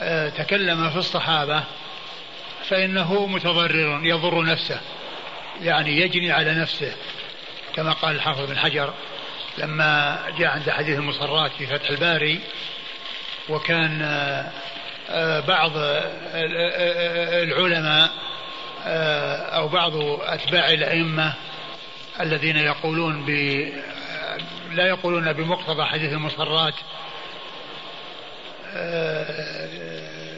B: آه، تكلم في الصحابة فإنه متضرر يضر نفسه. يعني يجني على نفسه. كما قال الحافظ بن حجر لما جاء عند حديث المصرات في فتح الباري وكان آه، بعض العلماء آه، أو بعض أتباع الأئمة الذين يقولون ب لا يقولون بمقتضى حديث المصرات آه،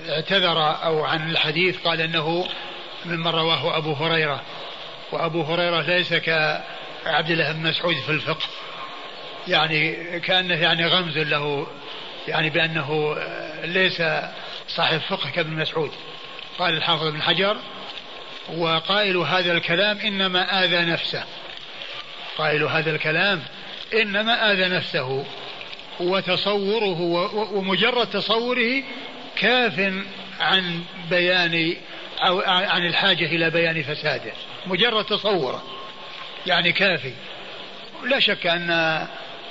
B: اعتذر أو عن الحديث قال إنه ممن رواه أبو هريرة. وأبو هريرة ليس كعبد الله بن مسعود في الفقه يعني كأنه يعني غمز له يعني بأنه ليس صاحب فقه كابن مسعود. قال الحافظ بن حجر وقائل هذا الكلام إنما آذى نفسه. قائل هذا الكلام إنما آذى نفسه وتصوره ومجرد تصوره كاف عن بيان أو عن الحاجة إلى بيان فساده. مجرد تصوره يعني كافي. لا شك أن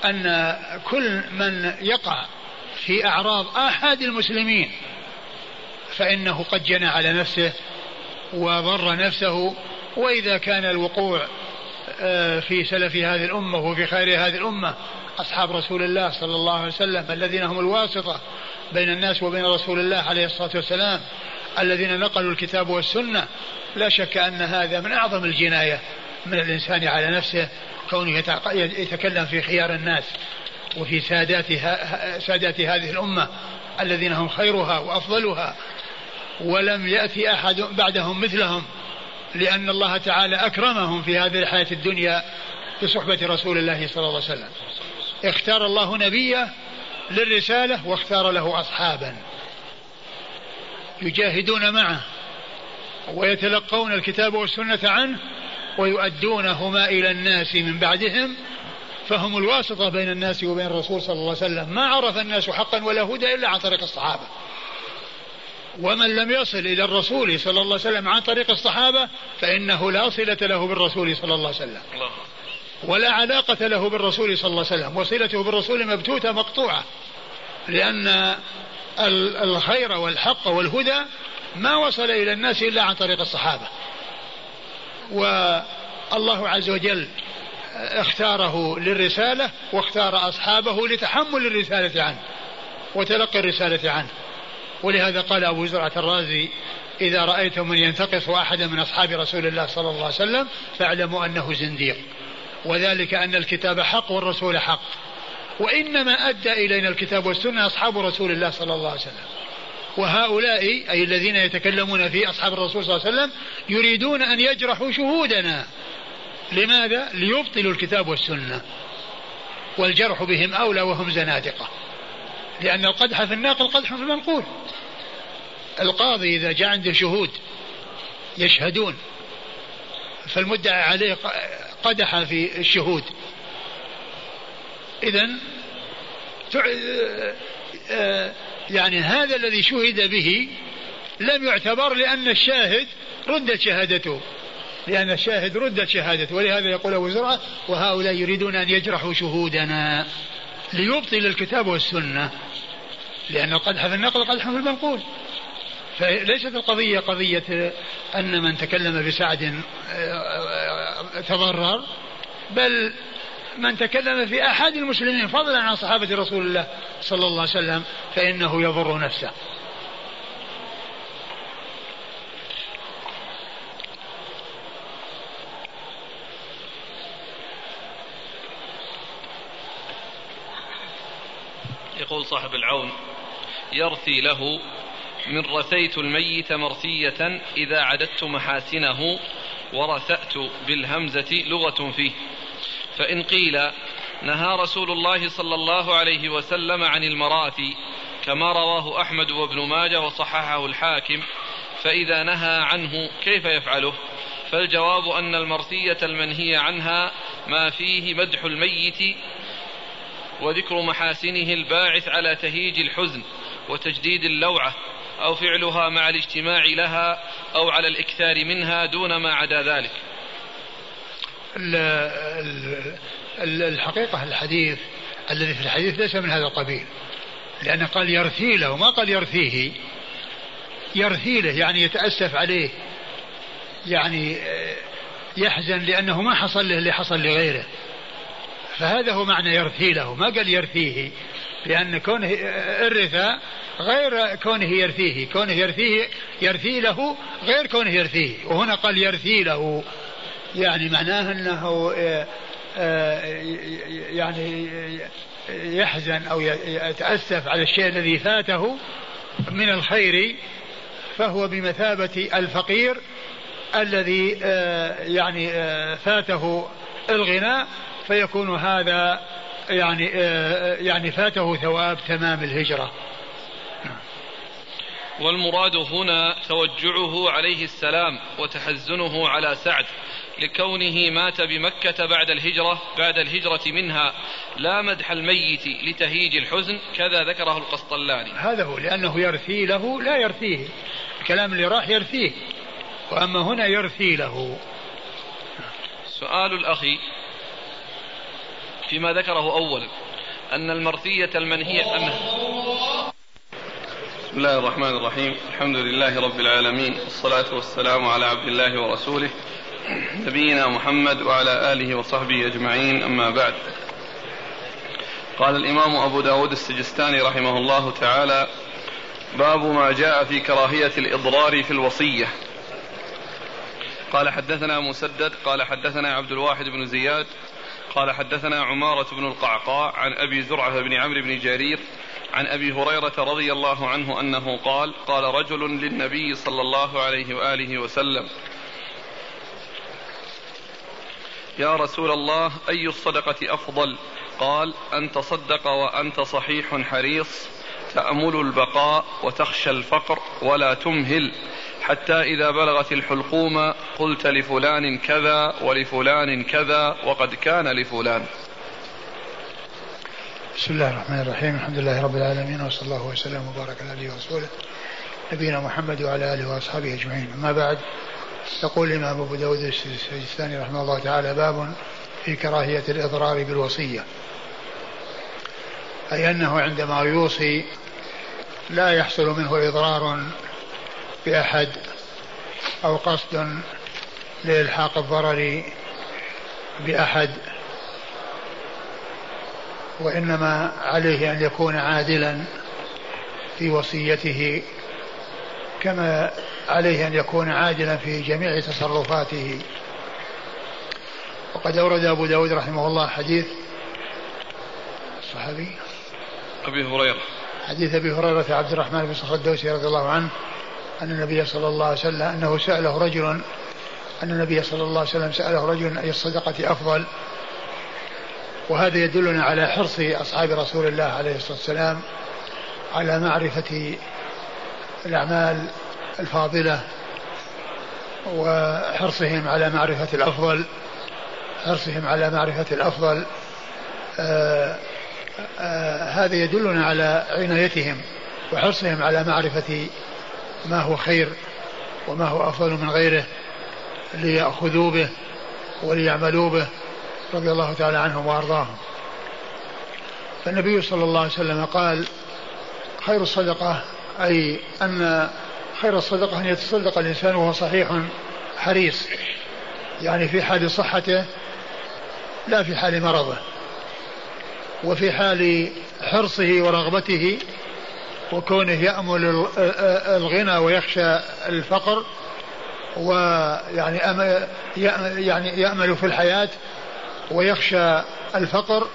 B: أن كل من يقع في أعراض أحد المسلمين فإنه قد جنى على نفسه وضر نفسه وإذا كان الوقوع آه، في سلف هذه الأمة وفي خير هذه الأمة أصحاب رسول الله صلى الله عليه وسلم الذين هم الواسطة بين الناس وبين رسول الله عليه الصلاة والسلام الذين نقلوا الكتاب والسنة لا شك أن هذا من أعظم الجناية من الإنسان على نفسه كونه يتكلم في خيار الناس. وفي سادات سادات هذه الأمة الذين هم خيرها وأفضلها ولم يأتي أحد بعدهم مثلهم لأن الله تعالى أكرمهم في هذه الحياة الدنيا بصحبة رسول الله صلى الله عليه وسلم. اختار الله نبيه للرسالة واختار له أصحابا. يجاهدون معه ويتلقون الكتاب والسنة عنه ويؤدونهما إلى الناس من بعدهم فهم الواسطة بين الناس وبين الرسول صلى الله عليه وسلم. ما عرف الناس حقا ولا هدى إلا عن طريق الصحابة. ومن لم يصل إلى الرسول صلى الله عليه وسلم عن طريق الصحابة فإنه لا صلة له بالرسول صلى الله عليه وسلم. ولا علاقة له بالرسول صلى الله عليه وسلم. وصلته بالرسول مبتوتة مقطوعة. لأن الخير والحق والهدى ما وصل إلى الناس إلا عن طريق الصحابة. والله عز وجل اختاره للرسالة واختار أصحابه لتحمل الرسالة عنه وتلقي الرسالة عنه. ولهذا قال أبو زرعة الرازي إذا رأيتم من ينتقص أحدا من أصحاب رسول الله صلى الله عليه وسلم فاعلموا أنه زنديق وذلك أن الكتاب حق والرسول حق وإنما أدى إلينا الكتاب والسنة أصحاب رسول الله صلى الله عليه وسلم. وهؤلاء أي الذين يتكلمون في أصحاب الرسول صلى الله عليه وسلم يريدون أن يجرحوا شهودنا لماذا؟ ليبطلوا الكتاب والسنة والجرح بهم أولى وهم زنادقة. لأن القدح في الناقل قدح في المنقول. القاضي إذا جاء عنده شهود يشهدون فالمدعي عليه قدح في الشهود. إذا يعني هذا الذي شهد به لم يعتبر لأن الشاهد ردت شهادته. لأن الشاهد ردت شهادته ولهذا يقول أبو زرعة وهؤلاء يريدون أن يجرحوا شهودنا ليبطل الكتاب والسنة لأن القدح في النقل قدح في المنقول. فليست القضية قضية أن من تكلم بسعد آه، تضرر بل من تكلم في أحد المسلمين فضلا عن صحابة رسول الله صلى الله عليه وسلم فإنه يضر نفسه.
A: يقول صاحب العون يرثي له من رثيت الميت مرثية إذا عددت محاسنه ورثأت بالهمزة لغة فيه. فإن قيل نهى رسول الله صلى الله عليه وسلم عن المراثي كما رواه أحمد وابن ماجه وصححه الحاكم فإذا نهى عنه كيف يفعله؟ فالجواب أن المرثية المنهي عنها ما فيه مدح الميت وذكر محاسنه الباعث على تهيج الحزن وتجديد اللوعة أو فعلها مع الاجتماع لها أو على الإكثار منها دون ما عدا ذلك.
B: الحقيقة الحديث الذي في الحديث ليس من هذا القبيل لأنه قال يرثي له ما قال يرثيه؟ يرثي له يعني يتأسف عليه يعني يحزن لأنه ما حصل له اللي حصل لغيره. فهذا هو معنى يرثي له. ما قال يرثيه؟ لأن كونه الرثاء غير كونه يرثيه. كونه يرثيه يرثي له غير كونه يرثيه. وهنا قال يرثي له. يعني معناه أنه آه، آه، يعني يحزن أو يتأسف على الشيء الذي فاته من الخير فهو بمثابة الفقير الذي آه، يعني فاته الغنى فيكون هذا يعني يعني فاته ثواب تمام الهجرة.
A: والمراد هنا توجعه عليه السلام وتحزنه على سعد
C: لكونه مات بمكة بعد الهجرة بعد الهجرة منها لا مدح الميت لتهيج الحزن كذا ذكره القسطلاني.
B: هذا هو لأنه يرثي له لا يرثيه. الكلام اللي راح يرثيه وأما هنا يرثي له.
C: سؤال الأخ فيما ذكره أولا أن المرثية المنهية عنها
A: بسم الله الرحمن الرحيم. الحمد لله رب العالمين والصلاة والسلام على عبد الله ورسوله نبينا محمد وعلى آله وصحبه أجمعين أما بعد. قال الإمام أبو داود السجستاني رحمه الله تعالى باب ما جاء في كراهية الإضرار في الوصية. قال حدثنا مسدد قال حدثنا عبد الواحد بن زياد قال حدثنا عمارة بن القعقاع عن أبي زرعة بن عمرو بن جرير عن أبي هريرة رضي الله عنه أنه قال قال رجل للنبي صلى الله عليه وآله وسلم يا رسول الله أي الصدقة أفضل؟ قال أن تصدق وأنت صحيح حريص تأمل البقاء وتخشى الفقر ولا تمهل. حتى إذا بلغت الحلقوم قلت لفلان كذا ولفلان كذا وقد كان لفلان.
B: بسم الله الرحمن الرحيم. الحمد لله رب العالمين وصلى الله وسلم وبارك على نبينا ورسوله نبينا محمد وعلى آله وأصحابه أجمعين. أما بعد يقول الإمام أبو داود السجستاني رحمه الله تعالى باب في كراهية الإضرار بالوصية أي أنه عندما يوصي لا يحصل منه إضرار باحد أو قصد لإلحاق الضرر بأحد وإنما عليه أن يكون عادلا في وصيته كما عليه أن يكون عادلا في جميع تصرفاته. وقد أورد أبو داود رحمه الله حديث الصحابي
A: أبي هريرة.
B: حديث أبي هريرة عبد الرحمن بن صخر الدوسي رضي الله عنه أن النبي صلى الله عليه وسلم أنه سأله رجل أن النبي صلى الله عليه وسلم سأله رجل أي الصدقة أفضل؟ وهذا يدلنا على حرص أصحاب رسول الله عليه الصلاة والسلام على معرفة الأعمال الفاضلة وحرصهم على معرفة الأفضل حرصهم على معرفة الأفضل. آآ آآ هذا يدلنا على عنايتهم وحرصهم على معرفة ما هو خير وما هو أفضل من غيره ليأخذوا به وليعملوا به رضي الله تعالى عنهم وأرضاهم. فالنبي صلى الله عليه وسلم قال خير الصدقة أي أن خير الصدقة أن يتصدق الإنسان وهو صحيح حريص يعني في حال صحته لا في حال مرضه وفي حال حرصه ورغبته وكونه يأمل الغنى ويخشى الفقر ويعني يعني يأمل في الحياة ويخشى الفقر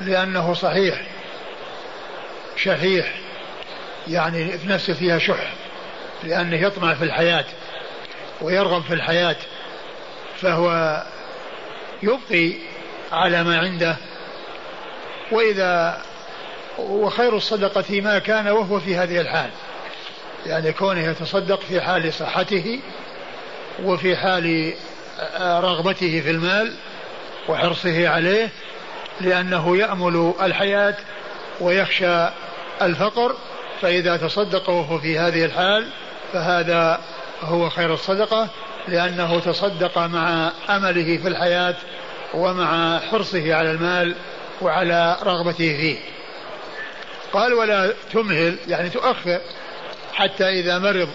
B: لأنه صحيح شحيح يعني في نفسه فيها شح لأنه يطمع في الحياة ويرغب في الحياة فهو يبقي على ما عنده وإذا وخير الصدقة ما كان وهو في هذه الحال. يعني كونه يتصدق في حال صحته وفي حال رغبته في المال وحرصه عليه لأنه يأمل الحياة ويخشى الفقر. فإذا تصدق وهو في هذه الحال فهذا هو خير الصدقة لأنه تصدق مع أمله في الحياة ومع حرصه على المال وعلى رغبته فيه. قال ولا تمهل يعني تؤخر حتى إذا مرض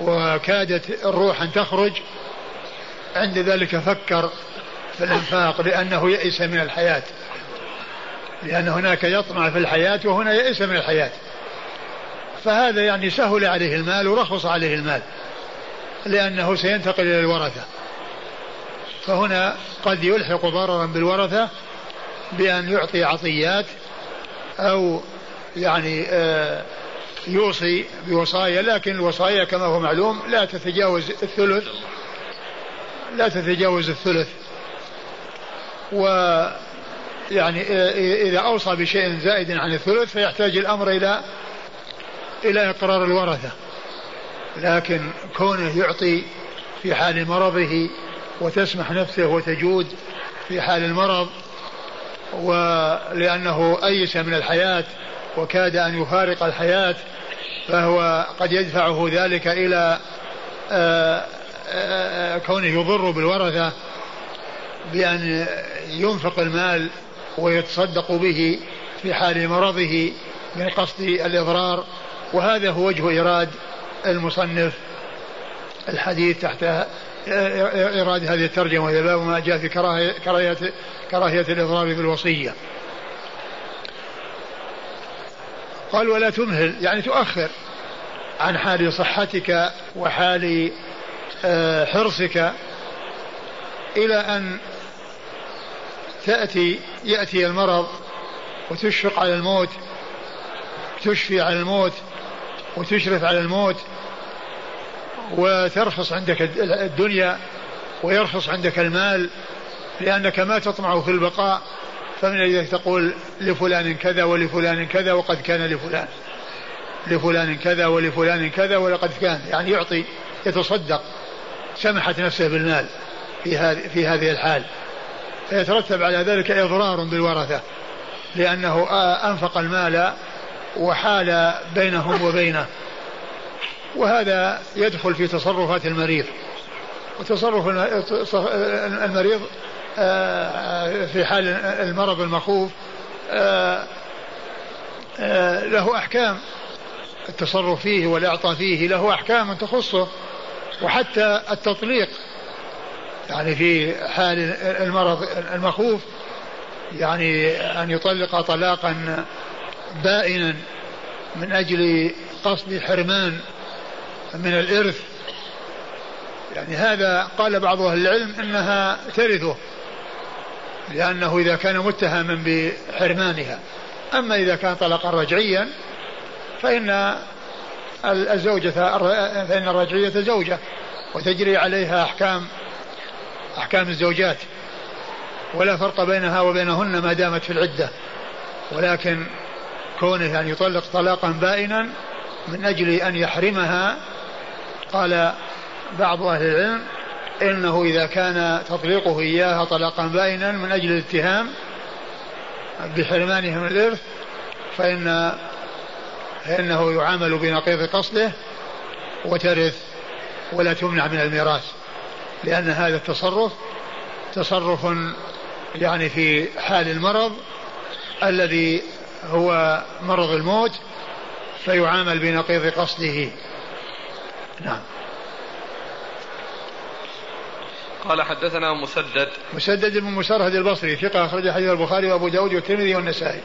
B: وكادت الروح أن تخرج عند ذلك فكر في الإنفاق لأنه يئس من الحياة لأن هناك يطمع في الحياة وهنا يئس من الحياة. فهذا يعني سهل عليه المال ورخص عليه المال لأنه سينتقل إلى الورثة. فهنا قد يلحق ضررا بالورثة بأن يعطي عطيات أو يعني آه يوصي بوصايا لكن الوصايا كما هو معلوم لا تتجاوز الثلث لا تتجاوز الثلث. و يعني إذا أوصى بشيء زائد عن الثلث فيحتاج الأمر إلى إلى إقرار الورثة. لكن كونه يعطي في حال مرضه وتسمح نفسه وتجود في حال المرض ولأنه أيس من الحياة وكاد أن يفارق الحياة فهو قد يدفعه ذلك إلى آه، آه، كونه يضر بالورثة بأن ينفق المال ويتصدق به في حال مرضه من قصد الإضرار. وهذا هو وجه إيراد المصنف الحديث تحت إيراد هذه الترجمة وهي باب ما جاء في كراهية, كراهية, كراهية الإضرار بالوصية قال ولا تمهل يعني تؤخر عن حال صحتك وحال آه، حرصك إلى أن تأتي يأتي المرض وتشفق على الموت تشفي على الموت وتشرف على الموت. وترخص عندك الدنيا ويرخص عندك المال لأنك ما تطمع في البقاء فمن الذي تقول لفلان كذا ولفلان كذا وقد كان لفلان لفلان كذا ولفلان كذا ولقد كان يعني يعطي يتصدق سمحت نفسه بالمال في هذه في هذه الحال. فيترتب على ذلك إضرار بالورثة لأنه أنفق المال وحال بينهم وبينه. وهذا يدخل في تصرفات المريض. وتصرف المريض آه، في حال المرض المخوف آه، آه، له أحكام. التصرف فيه والإعطاء فيه له أحكام تخصه. وحتى التطليق يعني في حال المرض المخوف يعني أن يطلق طلاقا بائنا من أجل قصد حرمان. من الإرث. يعني هذا قال بعض أهل العلم إنها ترثه لأنه إذا كان متهما بحرمانها. أما إذا كان طلقا رجعيا فإن الزوجة فإن الرجعية زوجة وتجري عليها أحكام أحكام الزوجات. ولا فرق بينها وبينهن ما دامت في العدة. ولكن كونه يعني يطلق طلاقا بائنا من أجل أن يحرمها قال بعض أهل العلم إنه إذا كان تطليقه إياها طلاقا بائنا من أجل الاتهام بحرمانه من الإرث فإن فإنه يعامل بنقيض قصده وترث ولا تمنع من الميراث لأن هذا التصرف تصرف يعني في حال المرض الذي هو مرض الموت فيعامل بنقيض قصده. نعم.
A: قال حدثنا مسدد.
B: مسدد بن مسرهد البصري ثقة أخرج حديث البخاري وأبو داود والترمذي والنسائي.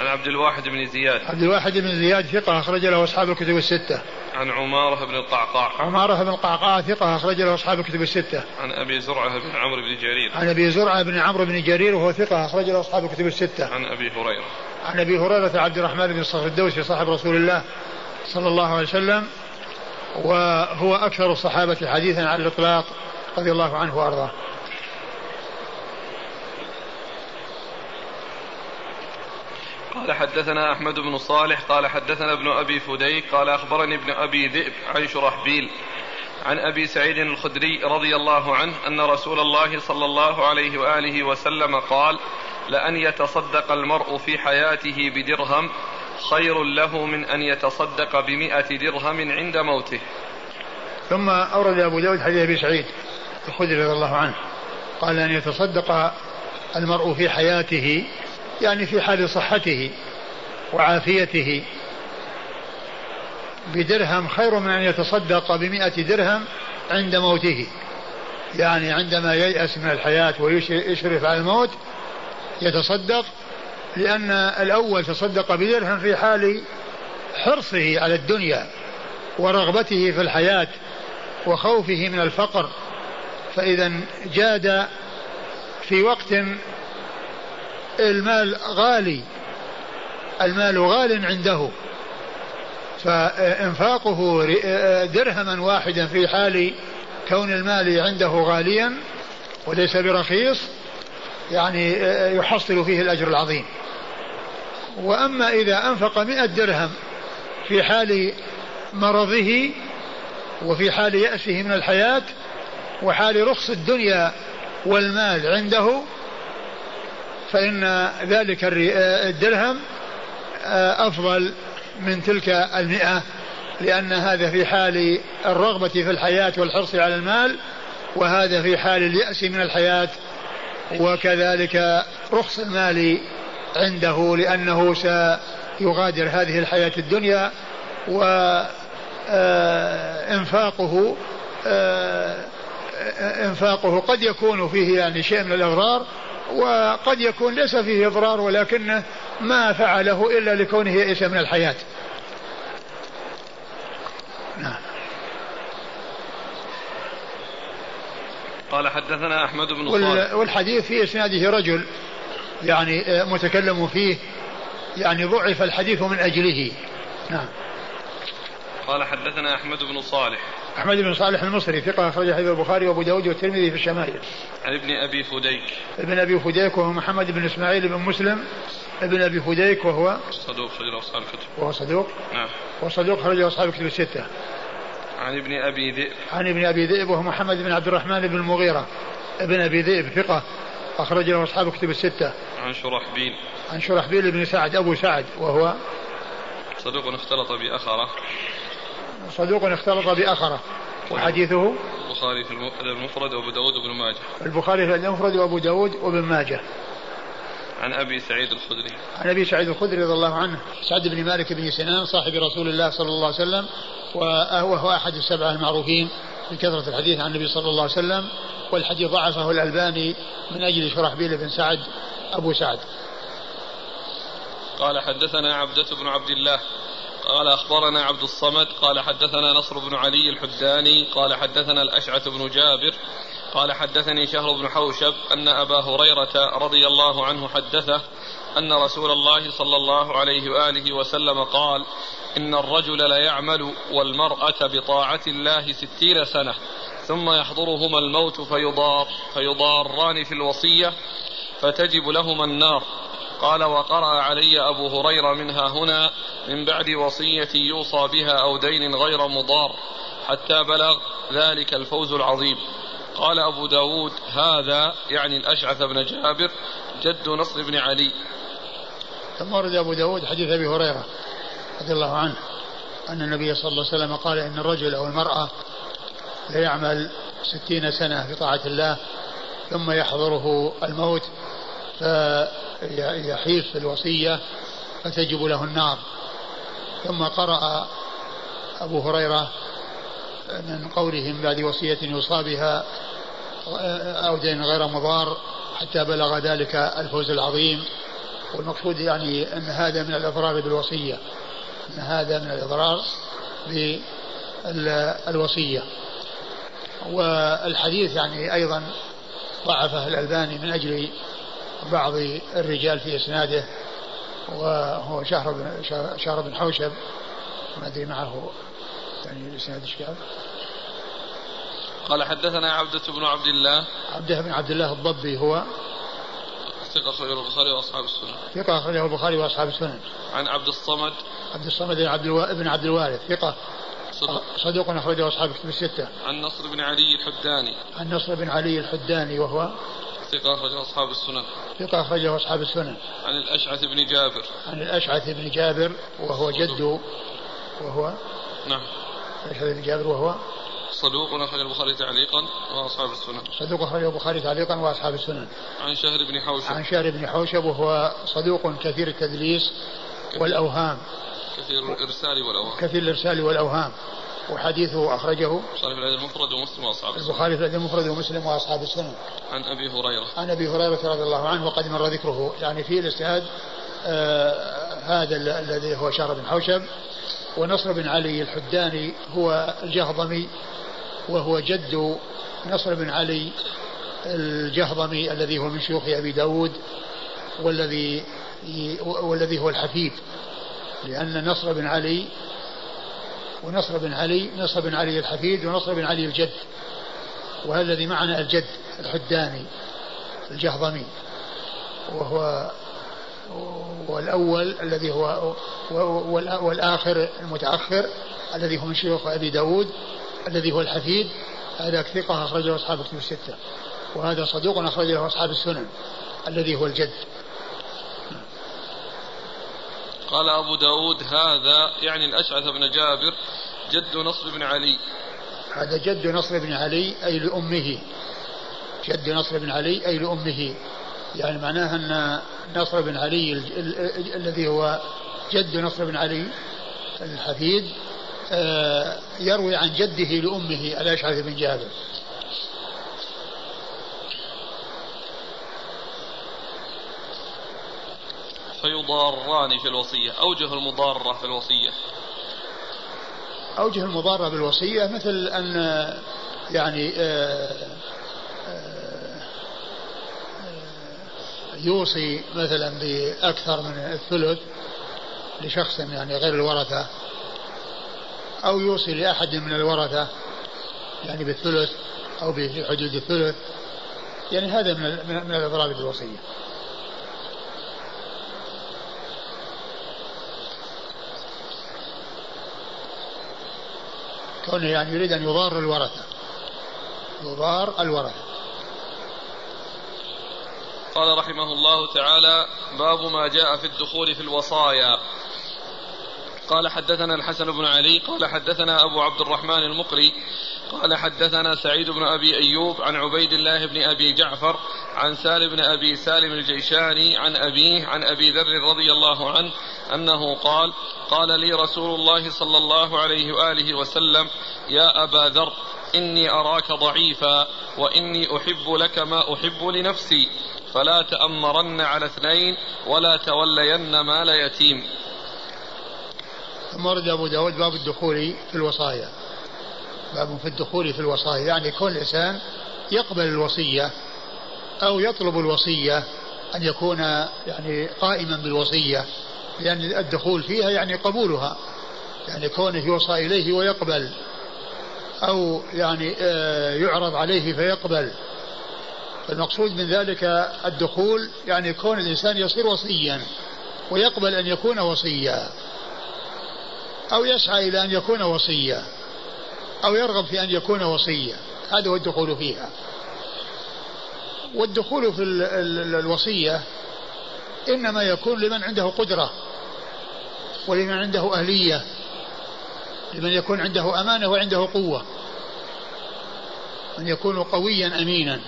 A: عن عبد الواحد بن زياد.
B: عبد الواحد بن زياد ثقة أخرج له أصحاب الكتب الستة.
A: عن عمارة بن القعقاع.
B: عمارة بن القعقاع ثقة أخرج له أصحاب الكتب الستة.
A: عن أبي زرعة بن عمرو بن جرير.
B: عن أبي زرعة بن عمرو بن جرير وهو ثقة أخرج له أصحاب الكتب الستة.
A: عن أبي هريرة.
B: عن أبي هريرة عبد الرحمن بن صخر الدوسي صاحب رسول الله صلى الله عليه وسلم. وهو أكثر الصحابة حديثا على الإطلاق رضي الله عنه وأرضاه.
A: قال حدثنا أحمد بن صالح قال حدثنا ابن أبي فديك قال أخبرني ابن أبي ذئب عن شرحبيل عن أبي سعيد الخدري رضي الله عنه أن رسول الله صلى الله عليه وآله وسلم قال لأن يتصدق المرء في حياته بدرهم خير له من أن يتصدق بمئة درهم عند موته.
B: ثم أورد أبو داود حديث أبي سعيد الخدري رضي الله عنه. قال أن يتصدق المرء في حياته يعني في حال صحته وعافيته. بدرهم خير من أن يتصدق بمئة درهم عند موته. يعني عندما ييأس من الحياة ويشرف على الموت يتصدق لأن الأول تصدق بدرهم في حال حرصه على الدنيا ورغبته في الحياة وخوفه من الفقر. فإذا جاد في وقت المال غالي المال غال عنده فإنفاقه درهما واحدا في حال كون المال عنده غاليا وليس برخيص يعني يحصل فيه الأجر العظيم. وأما إذا أنفق مئة درهم في حال مرضه وفي حال يأسه من الحياة وحال رخص الدنيا والمال عنده فإن ذلك الدرهم أفضل من تلك المئة لأن هذا في حال الرغبة في الحياة والحرص على المال وهذا في حال اليأس من الحياة وكذلك رخص المال عنده لأنه سيغادر هذه الحياة الدنيا وإنفاقه آه، آه، إنفاقه قد يكون فيه يعني شيء من الأضرار وقد يكون ليس فيه إضرار ولكنه ما فعله إلا لكونه يئس من الحياة. نعم.
A: قال حدثنا أحمد بن صالح.
B: والحديث في إسناده رجل يعني آه، متكلم فيه. يعني ضعف الحديث من أجله. نعم.
A: قال حدثنا أحمد بن صالح.
B: أحمد بن صالح المصري ثقة أخرج حديث البخاري وأبو داود والترمذي في الشمائل.
A: عن ابن أبي فديك.
B: ابن أبي فديك وهو محمد بن إسماعيل بن مسلم. ابن أبي فديك وهو
A: صدوق خرج أصحاب الكتب.
B: وهو صدوق.
A: نعم.
B: وصدوق خرج أصحاب الكتب الستة.
A: عن ابن أبي ذئب.
B: عن ابن أبي ذئب وهو محمد بن عبد الرحمن بن المغيرة. ابن أبي ذئب ثقة. أخرج له أصحاب الكتب الستة.
A: عن شرحبيل
B: عن شرحبيل بن سعد أبو سعد وهو
A: صدوق اختلط بأخرة.
B: صدوق اختلط بأخرة. وحديثه
A: البخاري في المفرد وأبو داود وابن ماجه.
B: البخاري في المفرد وأبو داود وابن ماجه.
A: عن أبي سعيد الخدري.
B: عن أبي سعيد الخدري رضي الله عنه سعد بن مالك بن سنان صاحب رسول الله صلى الله عليه وسلم وهو أحد السبعة المعروفين. بكثره الحديث عن النبي صلى الله عليه وسلم والحديث ضعفه الألباني من أجل شرحبيل بن سعد أبو سعد.
A: قال حدثنا عبدة بن عبد الله قال أخبرنا عبد الصمد قال حدثنا نصر بن علي الحداني قال حدثنا الأشعث بن جابر قال حدثني شهر بن حوشب أن أبا هريرة رضي الله عنه حدثه أن رسول الله صلى الله عليه وآله وسلم قال إن الرجل ليعمل والمرأة بطاعة الله ستين سنة ثم يحضرهما الموت فيضار فيضاران في الوصية فتجب لهما النار. قال وقرأ علي أبو هريرة منها هنا من بعد وصية يوصى بها أو دين غير مضار حتى بلغ ذلك الفوز العظيم. قال أبو داود هذا يعني الأشعث بن جابر جد نصر بن علي.
B: ثم ورد أبو داود حديث أبي هريرة رضي الله عنه أن النبي صلى الله عليه وسلم قال إن الرجل أو المرأة ليعمل ستين سنة في طاعة الله ثم يحضره الموت فيحيف في الوصية فتجب له النار. ثم قرأ أبو هريرة من قولهم بعد وصية يوصى بها أو دين غير مضار حتى بلغ ذلك الفوز العظيم. والمقصود يعني أن هذا من الإضرار بالوصية أن هذا من الإضرار بالوصية. والحديث يعني أيضا ضعفه الألباني من أجل بعض الرجال في إسناده وهو شهر بن شهر بن حوشب. ما أدري معه يعني الإسناد إيش قال؟
A: قال حدثنا عبدة بن عبد الله.
B: عبدة بن عبد الله الضبي هو.
A: ثقة أخرجه البخاري وأصحاب السنن.
B: ثقة أخرجه البخاري وأصحاب السنن.
A: عن عبد الصمد.
B: عبد الصمد بن عبد, ألو... بن عبد الوارث. ثقة. صدق. صدوق أخرجه أصحاب الكتب الستة.
A: عن نصر بن علي الحداني.
B: عن نصر بن علي الحداني وهو
A: ثقة أخرجه أصحاب السنن.
B: ثقة أخرجه أصحاب السنن.
A: عن الأشعث بن جابر.
B: عن الأشعث بن جابر وهو جد وهو
A: نعم.
B: الأشعث بن جابر وهو
A: صدوق أخرج البخاري تعليقا وأصحاب السنن
B: صدوق أخرج البخاري تعليقا وأصحاب السنن
A: عن شهر بن حوشب.
B: عن شهر بن حوشب وهو صدوق كثير التدليس والأوهام.
A: كثير الإرسال والأوهام.
B: كثير الإرسال والأوهام. وحديثه أخرجه
A: البخاري في الأدب المفرد ومسلم وأصحاب
B: السنن البخاري في الأدب المفرد ومسلم وأصحاب السنن
A: عن أبي هريرة.
B: عن أبي هريرة رضي الله عنه وقد مر ذكره. يعني في الإسناد آه هذا الذي هو شهر بن حوشب ونصر بن علي الحداني هو الجهضمي وهو جد نصر بن علي الجهضمي الذي هو من شيوخ أبي داود والذي والذي هو الحفيد. لأن نصر بن علي ونصر بن علي نصر بن علي الحفيد ونصر بن علي الجد. وهذا معنا الجد الحداني الجهضمي. وهو والأول الذي هو والآخر المتأخر الذي هو من شيوخ أبي داود الذي هو الحفيد هذا ثقة أخرجه أصحاب الكتب الستة. وهذا صدوق أخرجه أصحاب السنن الذي هو الجد.
A: قال أبو داود هذا يعني الأشعث بن جابر جد نصر بن علي.
B: هذا جد نصر بن علي أي لأمه. جد نصر بن علي أي لأمه. يعني معناها أن نصر بن علي الذي هو جد نصر بن علي الحفيد آه، يروي عن جده لأمه الأشعث بن جابر.
A: فيضاران في الوصية أوجه المضارة في الوصية.
B: أوجه المضارة بالوصية مثل أن يعني آه، آه، يوصي مثلا بأكثر من الثلث لشخص يعني غير الورثة أو يوصي لأحد من الورثة يعني بالثلث أو بحدود الثلث يعني هذا من من الأضرار بالوصية كونه يعني يريد أن يضار الورثة يضار الورثة.
A: قال رحمه الله تعالى باب ما جاء في الدخول في الوصايا. قال حدثنا الحسن بن علي قال حدثنا أبو عبد الرحمن المقري قال حدثنا سعيد بن أبي أيوب عن عبيد الله بن أبي جعفر عن سالم بن أبي سالم الجيشاني عن أبيه عن أبي ذر رضي الله عنه أنه قال قال لي رسول الله صلى الله عليه وآله وسلم يا أبا ذر إني أراك ضعيفا وإني أحب لك ما أحب لنفسي. فلا تأمرن على اثنين ولا تولين مال يتيم.
B: ثم ورد أبو داود باب الدخول في الوصايا. باب في الدخول في الوصايا يعني كل إنسان يقبل الوصية أو يطلب الوصية أن يكون يعني قائما بالوصية لأن الدخول فيها يعني قبولها يعني كونه يوصى إليه ويقبل. أو يعني آه، يعرض عليه فيقبل. فالمقصود من ذلك الدخول يعني كون الإنسان يصير وصيا ويقبل أن يكون وصيا أو يسعى إلى أن يكون وصيا أو يرغب في أن يكون وصيا. هذا هو الدخول فيها. والدخول في الوصية إنما يكون لمن عنده قدرة ولمن عنده أهلية. لمن يكون عنده أمانة وعنده قوة. من يكون قويا أمينا.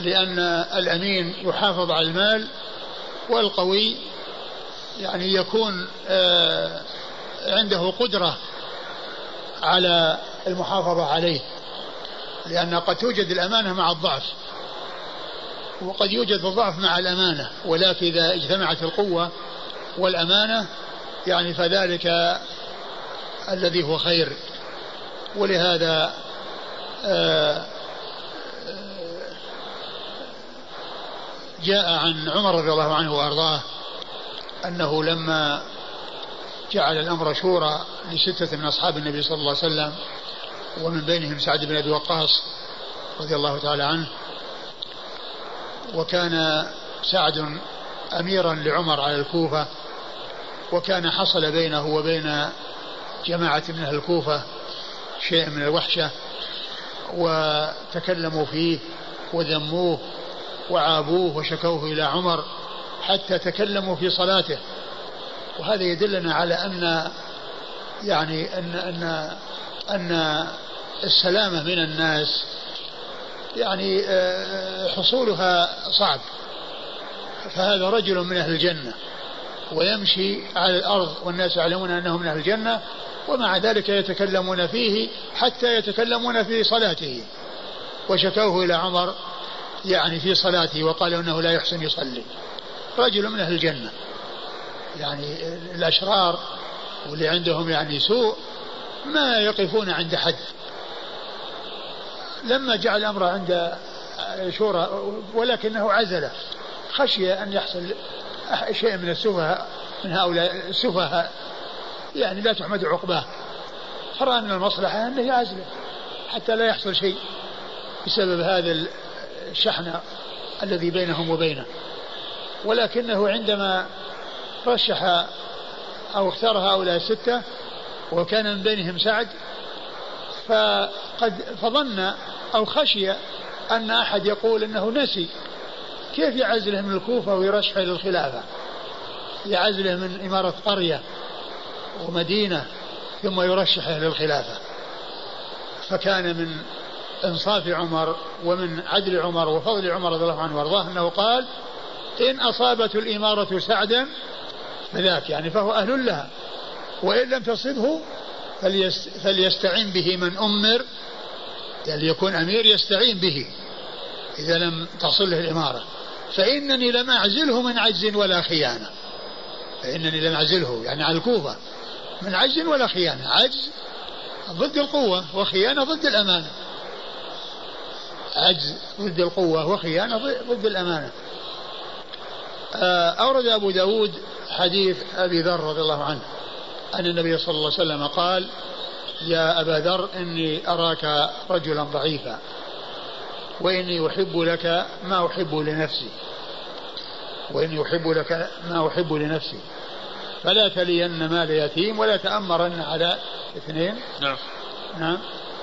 B: لأن الأمين يحافظ على المال والقوي يعني يكون آه، عنده قدرة على المحافظة عليه. لأن قد توجد الأمانة مع الضعف. وقد يوجد الضعف مع الأمانة ولكن إذا اجتمعت القوة والأمانة يعني فذلك الذي هو خير. ولهذا آه، جاء عن عمر رضي الله عنه وأرضاه أنه لما جعل الأمر شورى لستة من أصحاب النبي صلى الله عليه وسلم ومن بينهم سعد بن أبي وقاص رضي الله تعالى عنه وكان سعد أميرا لعمر على الكوفة وكان حصل بينه وبين جماعة من أهل الكوفة شيء من الوحشة وتكلموا فيه وذموه وعابوه وشكوه إلى عمر حتى تكلموا في صلاته. وهذا يدلنا على أن يعني أن أن أن السلامة من الناس يعني آه، حصولها صعب. فهذا رجل من أهل الجنة. ويمشي على الأرض والناس يعلمون أنه من أهل الجنة ومع ذلك يتكلمون فيه حتى يتكلمون في صلاته. وشكوه إلى عمر يعني في صلاته وقالوا إنه لا يحسن يصلي. رجل من أهل الجنة. يعني الأشرار واللي عندهم يعني سوء ما يقفون عند حد. لما جعل الأمر عند شورى ولكنه عزله خشي أن يحصل شيء من السفهاء من هؤلاء السفهاء. يعني لا تحمد عقباه. فرأى من المصلحة أنه يعزله حتى لا يحصل شيء بسبب هذا الشحن الذي بينهم وبينه. ولكنه عندما رشح أو اختار هؤلاء الستة وكان من بينهم سعد فقد فظن أو خشي أن أحد يقول أنه نسي كيف يعزله من الكوفة ويرشحه للخلافة يعزله من إمارة قرية ومدينة ثم يرشحه للخلافة. فكان من إنصاف عمر ومن عدل عمر وفضل عمر رضي الله عنه وأرضاه أنه قال إن أصابت الإمارة سعدا فذاك. يعني فهو أهل لها. وإن لم تصبه فليستعين به من أمر يعني يكون أمير يستعين به إذا لم تصله الإمارة. فإنني لم أعزله من عجز ولا خيانة. فإنني لم أعزله يعني على الكوفة. من عجز ولا خيانة. عجز ضد القوة وخيانة ضد الأمانة. عجز ضد القوة وخيانة ضد الأمانة. آه، أورد أبو داود حديث أبي ذر رضي الله عنه. أن النبي صلى الله عليه وسلم قال يا أبا ذر إني أراك رجلا ضعيفا. وإني أحب لك ما أحب لنفسي. وإني أحب لك ما أحب لنفسي. فلا تلين مال يتيم ولا تأمرن على اثنين.
A: نعم.
B: نعم.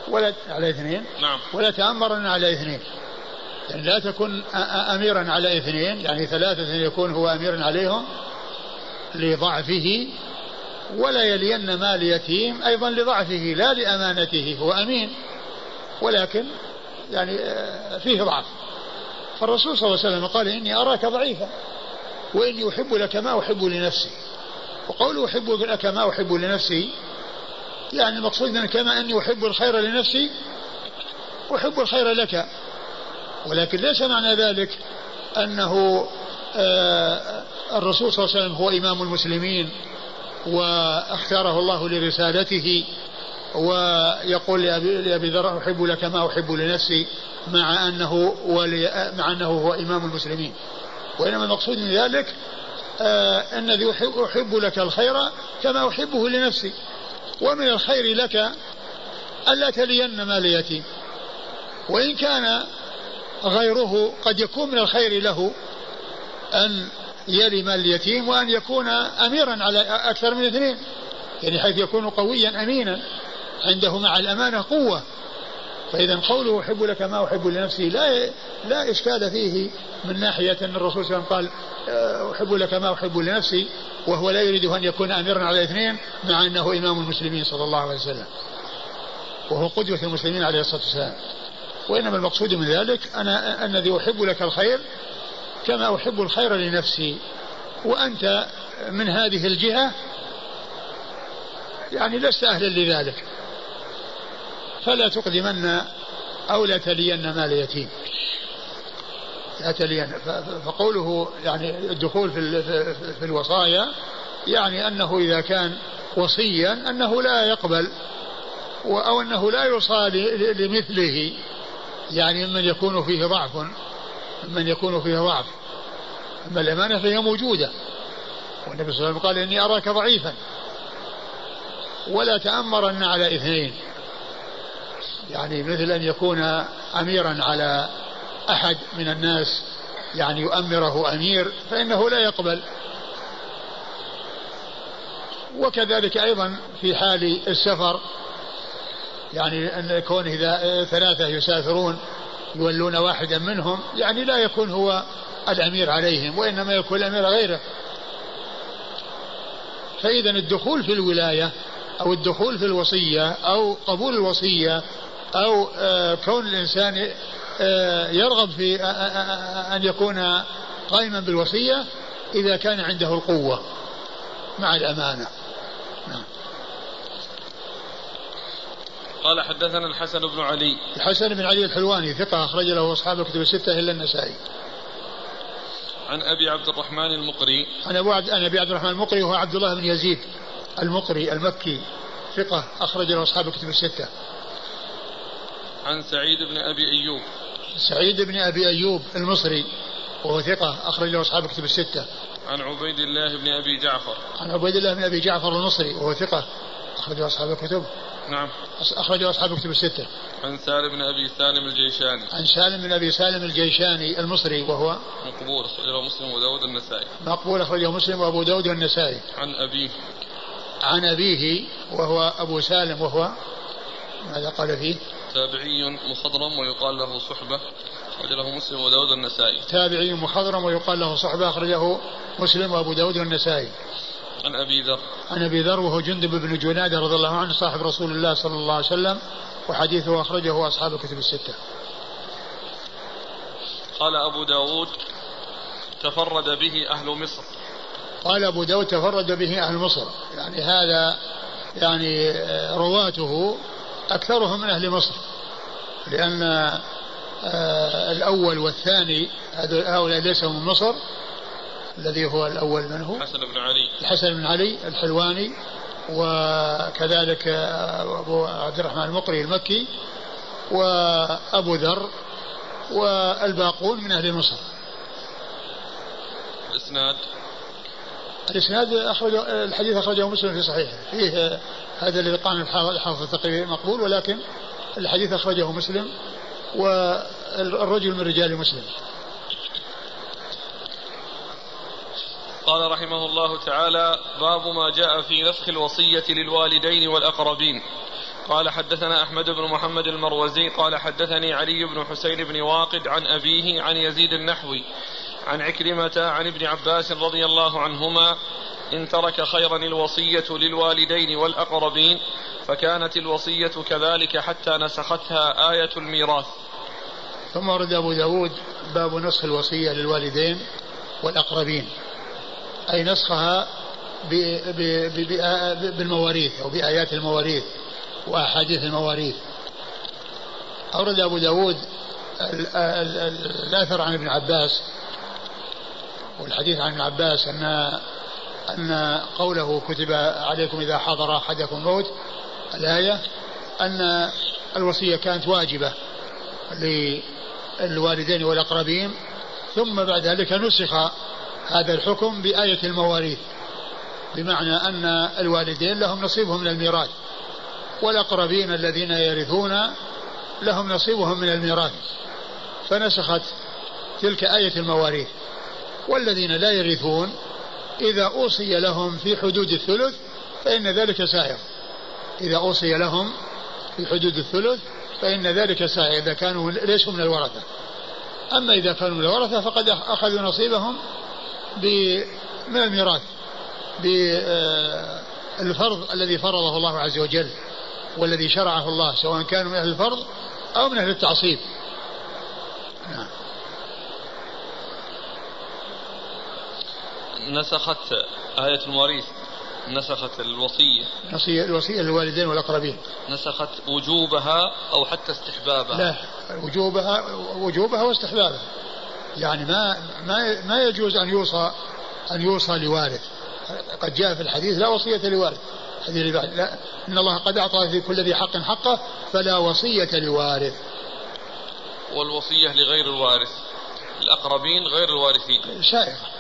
B: ولا على اثنين.
A: نعم.
B: ولا تأمرن على اثنين. يعني لا تكن أميرا على اثنين. يعني ثلاثة يكون هو أميرا عليهم لضعفه. ولا يلين مال يتيم أيضا لضعفه لا لأمانته هو أمين. ولكن يعني فيه ضعف. فالرسول صلى الله عليه وسلم قال إني أراك ضعيفا وإني أحب لك ما أحب لنفسي. وقوله أحب لك ما أحب لنفسي يعني المقصود من كما أني أحب الخير لنفسي أحب الخير لك. ولكن ليس معنى ذلك أنه آه الرسول صلى الله عليه وسلم هو إمام المسلمين وأختاره الله لرسالته. ويقول لأبي ذر أحب لك ما أحب لنفسي مع أنه ولي مع أنه هو إمام المسلمين. وإنما المقصود من ذلك آه أنني أحب لك الخير كما أحبه لنفسي. ومن الخير لك ألا تلين مال يتيم وإن كان غيره قد يكون من الخير له أن يلي مال اليتيم وأن يكون أميرا على أكثر من اثنين. يعني حيث يكون قويا أمينا. عنده مع الأمانة قوة. فإذا قوله أحب لك ما أحب لنفسي لا لا إشكال فيه من ناحية أن الرسول صلى الله عليه وسلم قال آه، أحب لك ما أحب لنفسي وهو لا يريد أن يكون أميرا على اثنين مع أنه إمام المسلمين صلى الله عليه وسلم. وهو قدوة المسلمين عليه الصلاة والسلام. وإنما المقصود من ذلك أنا الذي أحب لك الخير كما أحب الخير لنفسي. وأنت من هذه الجهة يعني لست أهلا لذلك. فلا تقدمن أو لا تلين مال يتيم لا تلين. فقوله يعني الدخول في, في الوصايا يعني أنه إذا كان وصيا أنه لا يقبل أو أنه لا يوصى لمثله. يعني ممن يكون فيه ضعف ممن يكون فيه ضعف. أما الأمانة فهي موجودة. والنبي صلى الله عليه وسلم قال إني أراك ضعيفا. ولا تأمرن على إثنين. يعني مثل أن يكون أميرا على أحد من الناس يعني يؤمره أمير فإنه لا يقبل. وكذلك أيضا في حال السفر يعني أن يكون إذا ثلاثة يسافرون يولون واحدا منهم يعني لا يكون هو الأمير عليهم وإنما يكون الأمير غيره. فإذا الدخول في الولاية أو الدخول في الوصية أو قبول الوصية أو آه، كون الإنسان آه، يرغب في آه، أن يكون قائما بالوصية إذا كان عنده القوة مع الأمانة. نعم.
A: قال حدثنا الحسن بن علي.
B: الحسن بن علي الحلواني ثقة أخرج له أصحاب الكتب الستة إلا النسائي.
A: عن أبي عبد الرحمن المقري.
B: عن أبو عبد عن أبي عبد الرحمن المقري وهو عبد الله بن يزيد المقري المكي ثقة أخرج له أصحاب الكتب الستة.
A: عن سعيد بن أبي أيوب.
B: سعيد بن أبي أيوب المصري وهو ثقة أخرج له أصحاب الكتب الستة.
A: عن عبيد الله بن أبي جعفر.
B: عن عبيد الله بن أبي جعفر المصري وهو ثقة أخرج له أصحاب الكتب.
A: نعم.
B: أخرج له أصحاب الكتب الستة.
A: عن سالم بن أبي سالم الجيشاني.
B: عن سالم بن أبي سالم الجيشاني المصري وهو
A: مقبول أخرجه مسلم وداود النسائي
B: مقبول أخرجه مسلم وأبو داود والنسائي.
A: عن أبيه.
B: عن أبيه وهو أبو سالم وهو ماذا قال فيه؟
A: تابعي مخضرم ويقال له صحبة أخرج له مسلم وداود النسائي
B: تابعي مخضرم ويقال له صحبة أخرجه مسلم وأبو داود والنسائي.
A: عن أبي ذر.
B: عن أبي ذر وهو جندب بن جنادة رضي الله عنه صاحب رسول الله صلى الله عليه وسلم وحديثه أخرجه أصحاب الكتب الستة.
A: قال أبو داود تفرد به أهل مصر.
B: قال أبو داود تفرد به أهل مصر. يعني هذا يعني رواته أكثرهم من أهل مصر لأن آه، الأول والثاني هؤلاء ليسوا من مصر الذي هو الأول من هو؟
A: الحسن بن علي.
B: الحسن بن علي الحلواني وكذلك أبو عبد الرحمن المقري المكي وأبو ذر والباقون من أهل مصر.
A: الإسناد؟
B: الإسناد أخرج الحديث أخرجه مسلم في صحيحه فيه هذا الذي قال الحافظ تقريبا مقبول ولكن الحديث أخرجه مسلم والرجل من رجال مسلم.
A: قال رحمه الله تعالى باب ما جاء في نسخ الوصية للوالدين والأقربين. قال حدثنا أحمد بن محمد المروزي قال حدثني علي بن حسين بن واقد عن أبيه عن يزيد النحوي عن عكرمة عن ابن عباس رضي الله عنهما إن ترك خيرا الوصية للوالدين والأقربين فكانت الوصية كذلك حتى نسختها آية الميراث.
B: ثم ورد أبو داود باب نسخ الوصية للوالدين والأقربين أي نسخها بالمواريث أو بآيات المواريث وأحاديث المواريث. أورد أبو داود الأثر عن ابن عباس والحديث عن ابن عباس أن أن قوله كتب عليكم إذا حضر أحدكم الموت الآية أن الوصية كانت واجبة للوالدين والأقربين ثم بعد ذلك نسخ هذا الحكم بآية المواريث بمعنى أن الوالدين لهم نصيبهم من الميراث والأقربين الذين يرثون لهم نصيبهم من الميراث فنسخت تلك آية المواريث. والذين لا يرثون إذا أوصي لهم في حدود الثلث فإن ذلك سائر إذا أوصي لهم في حدود الثلث فإن ذلك سائر إذا كانوا ليسوا من الورثة. أما إذا كانوا من الورثة فقد أخذوا نصيبهم من الميراث بالفرض الذي فرضه الله عز وجل والذي شرعه الله سواء كانوا من أهل الفرض أو من أهل التعصيب. نعم.
A: نسخت آية المواريث نسخت الوصية.
B: الوصية الوصية للوالدين والأقربين.
A: نسخت وجوبها أو حتى استحبابها.
B: لا وجوبها وجوبها واستحبابها. يعني ما ما ما يجوز أن يوصى أن يوصى لوارث. قد جاء في الحديث لا وصية لوارث. حديث لا إن الله قد أعطى في كل ذي حق حقه فلا وصية لوارث.
A: والوصية لغير الوارث. الأقربين غير الوارثين.
B: سائغة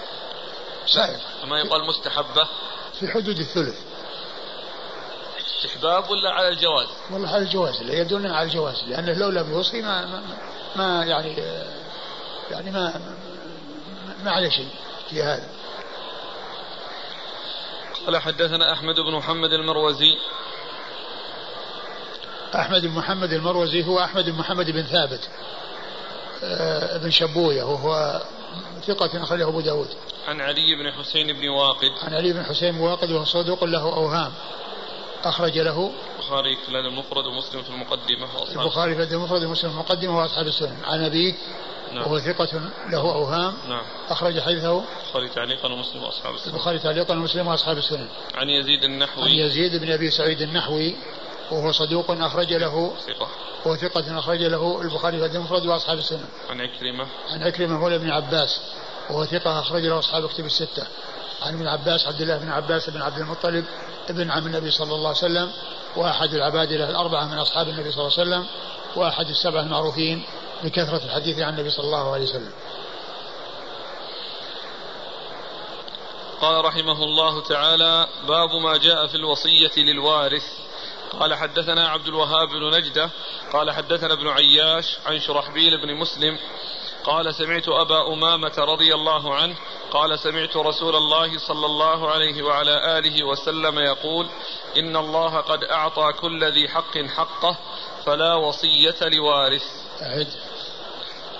B: سائغة
A: ما يقال مستحبة.
B: في حدود الثلث.
A: استحباب ولا على الجواز؟
B: والله على الجواز اللي يدلون على الجواز لأنه لو لم يوصي ما, ما, ما يعني يعني ما ما عليه شيء في هذا.
A: قال حدثنا أحمد بن محمد المروزي.
B: أحمد بن محمد المروزي هو أحمد بن محمد بن ثابت آه، بن شبوية وهو ثقة أخرجه أبو داود.
A: عن علي بن حسين بن واقد.
B: عن علي بن حسين واقد وهو صدوق له أوهام. أخرج له
A: البخاري في المفرد ومسلم في المقدمة
B: البخاري في المفرد ومسلم في المقدمة وأصحاب السنن عن أبيه نعم. وهو ثقة له أوهام.
A: نعم.
B: أخرج حديثه
A: البخاري تعليقا ومسلم وأصحاب السنن
B: البخاري تعليقا ومسلم وأصحاب السنن
A: عن يزيد النحوي.
B: عن يزيد بن أبي سعيد النحوي. وهو صدوق أخرج له
A: ثقة.
B: وهو ثقة أخرج له البخاري في المفرد وأصحاب السنن
A: عن عكرمة
B: عن عكرمة مولى ابن عباس وهو ثقة أخرج له أصحاب كتب الستة. عن ابن عباس عبد الله بن عباس بن عبد المطلب ابن عم النبي صلى الله عليه وسلم وأحد العبادلة الأربعة من أصحاب النبي صلى الله عليه وسلم وأحد السبعة المعروفين بكثرة الحديث عن النبي صلى الله عليه وسلم.
A: قال رحمه الله تعالى باب ما جاء في الوصية للوارث. قال حدثنا عبد الوهاب بن نجدة قال حدثنا ابن عياش عن شرحبيل بن مسلم قال سمعت أبا أمامة رضي الله عنه قال سمعت رسول الله صلى الله عليه وعلى آله وسلم يقول إن الله قد أعطى كل ذي حق حقه فلا وصية لوارث.
B: أعد.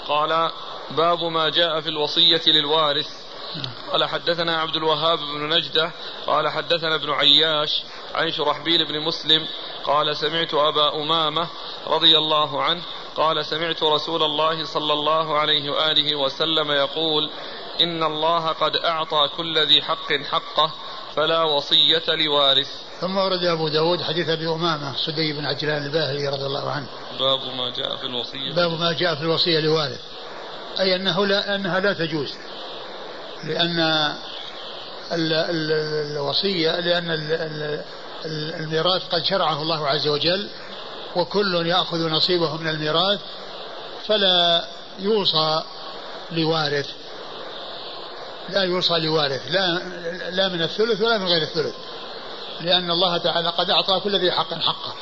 A: قال باب ما جاء في الوصية للوارث. قال حدثنا عبد الوهاب بن نجدة قال حدثنا ابن عياش عن شرحبيل بن مسلم قال سمعت أبا أمامة رضي الله عنه قال سمعت رسول الله صلى الله عليه وآله وسلم يقول إن الله قد أعطى كل ذي حق حقه فلا وصية لوارث.
B: ثم ورد أبو داود حديث أبي أمامة صدي بن عجلان الباهلي رضي الله عنه.
A: باب ما جاء في الوصية.
B: باب ما جاء في الوصية لوارث. أي أنه لا أنها لا تجوز. لأن ال ال الوصية لأن ال الميراث قد شرعه الله عز وجل وكل يأخذ نصيبه من الميراث فلا يوصى لوارث. لا يوصى لوارث لا لا من الثلث ولا من غير الثلث. لأن الله تعالى قد أعطى كل ذي حق حقه.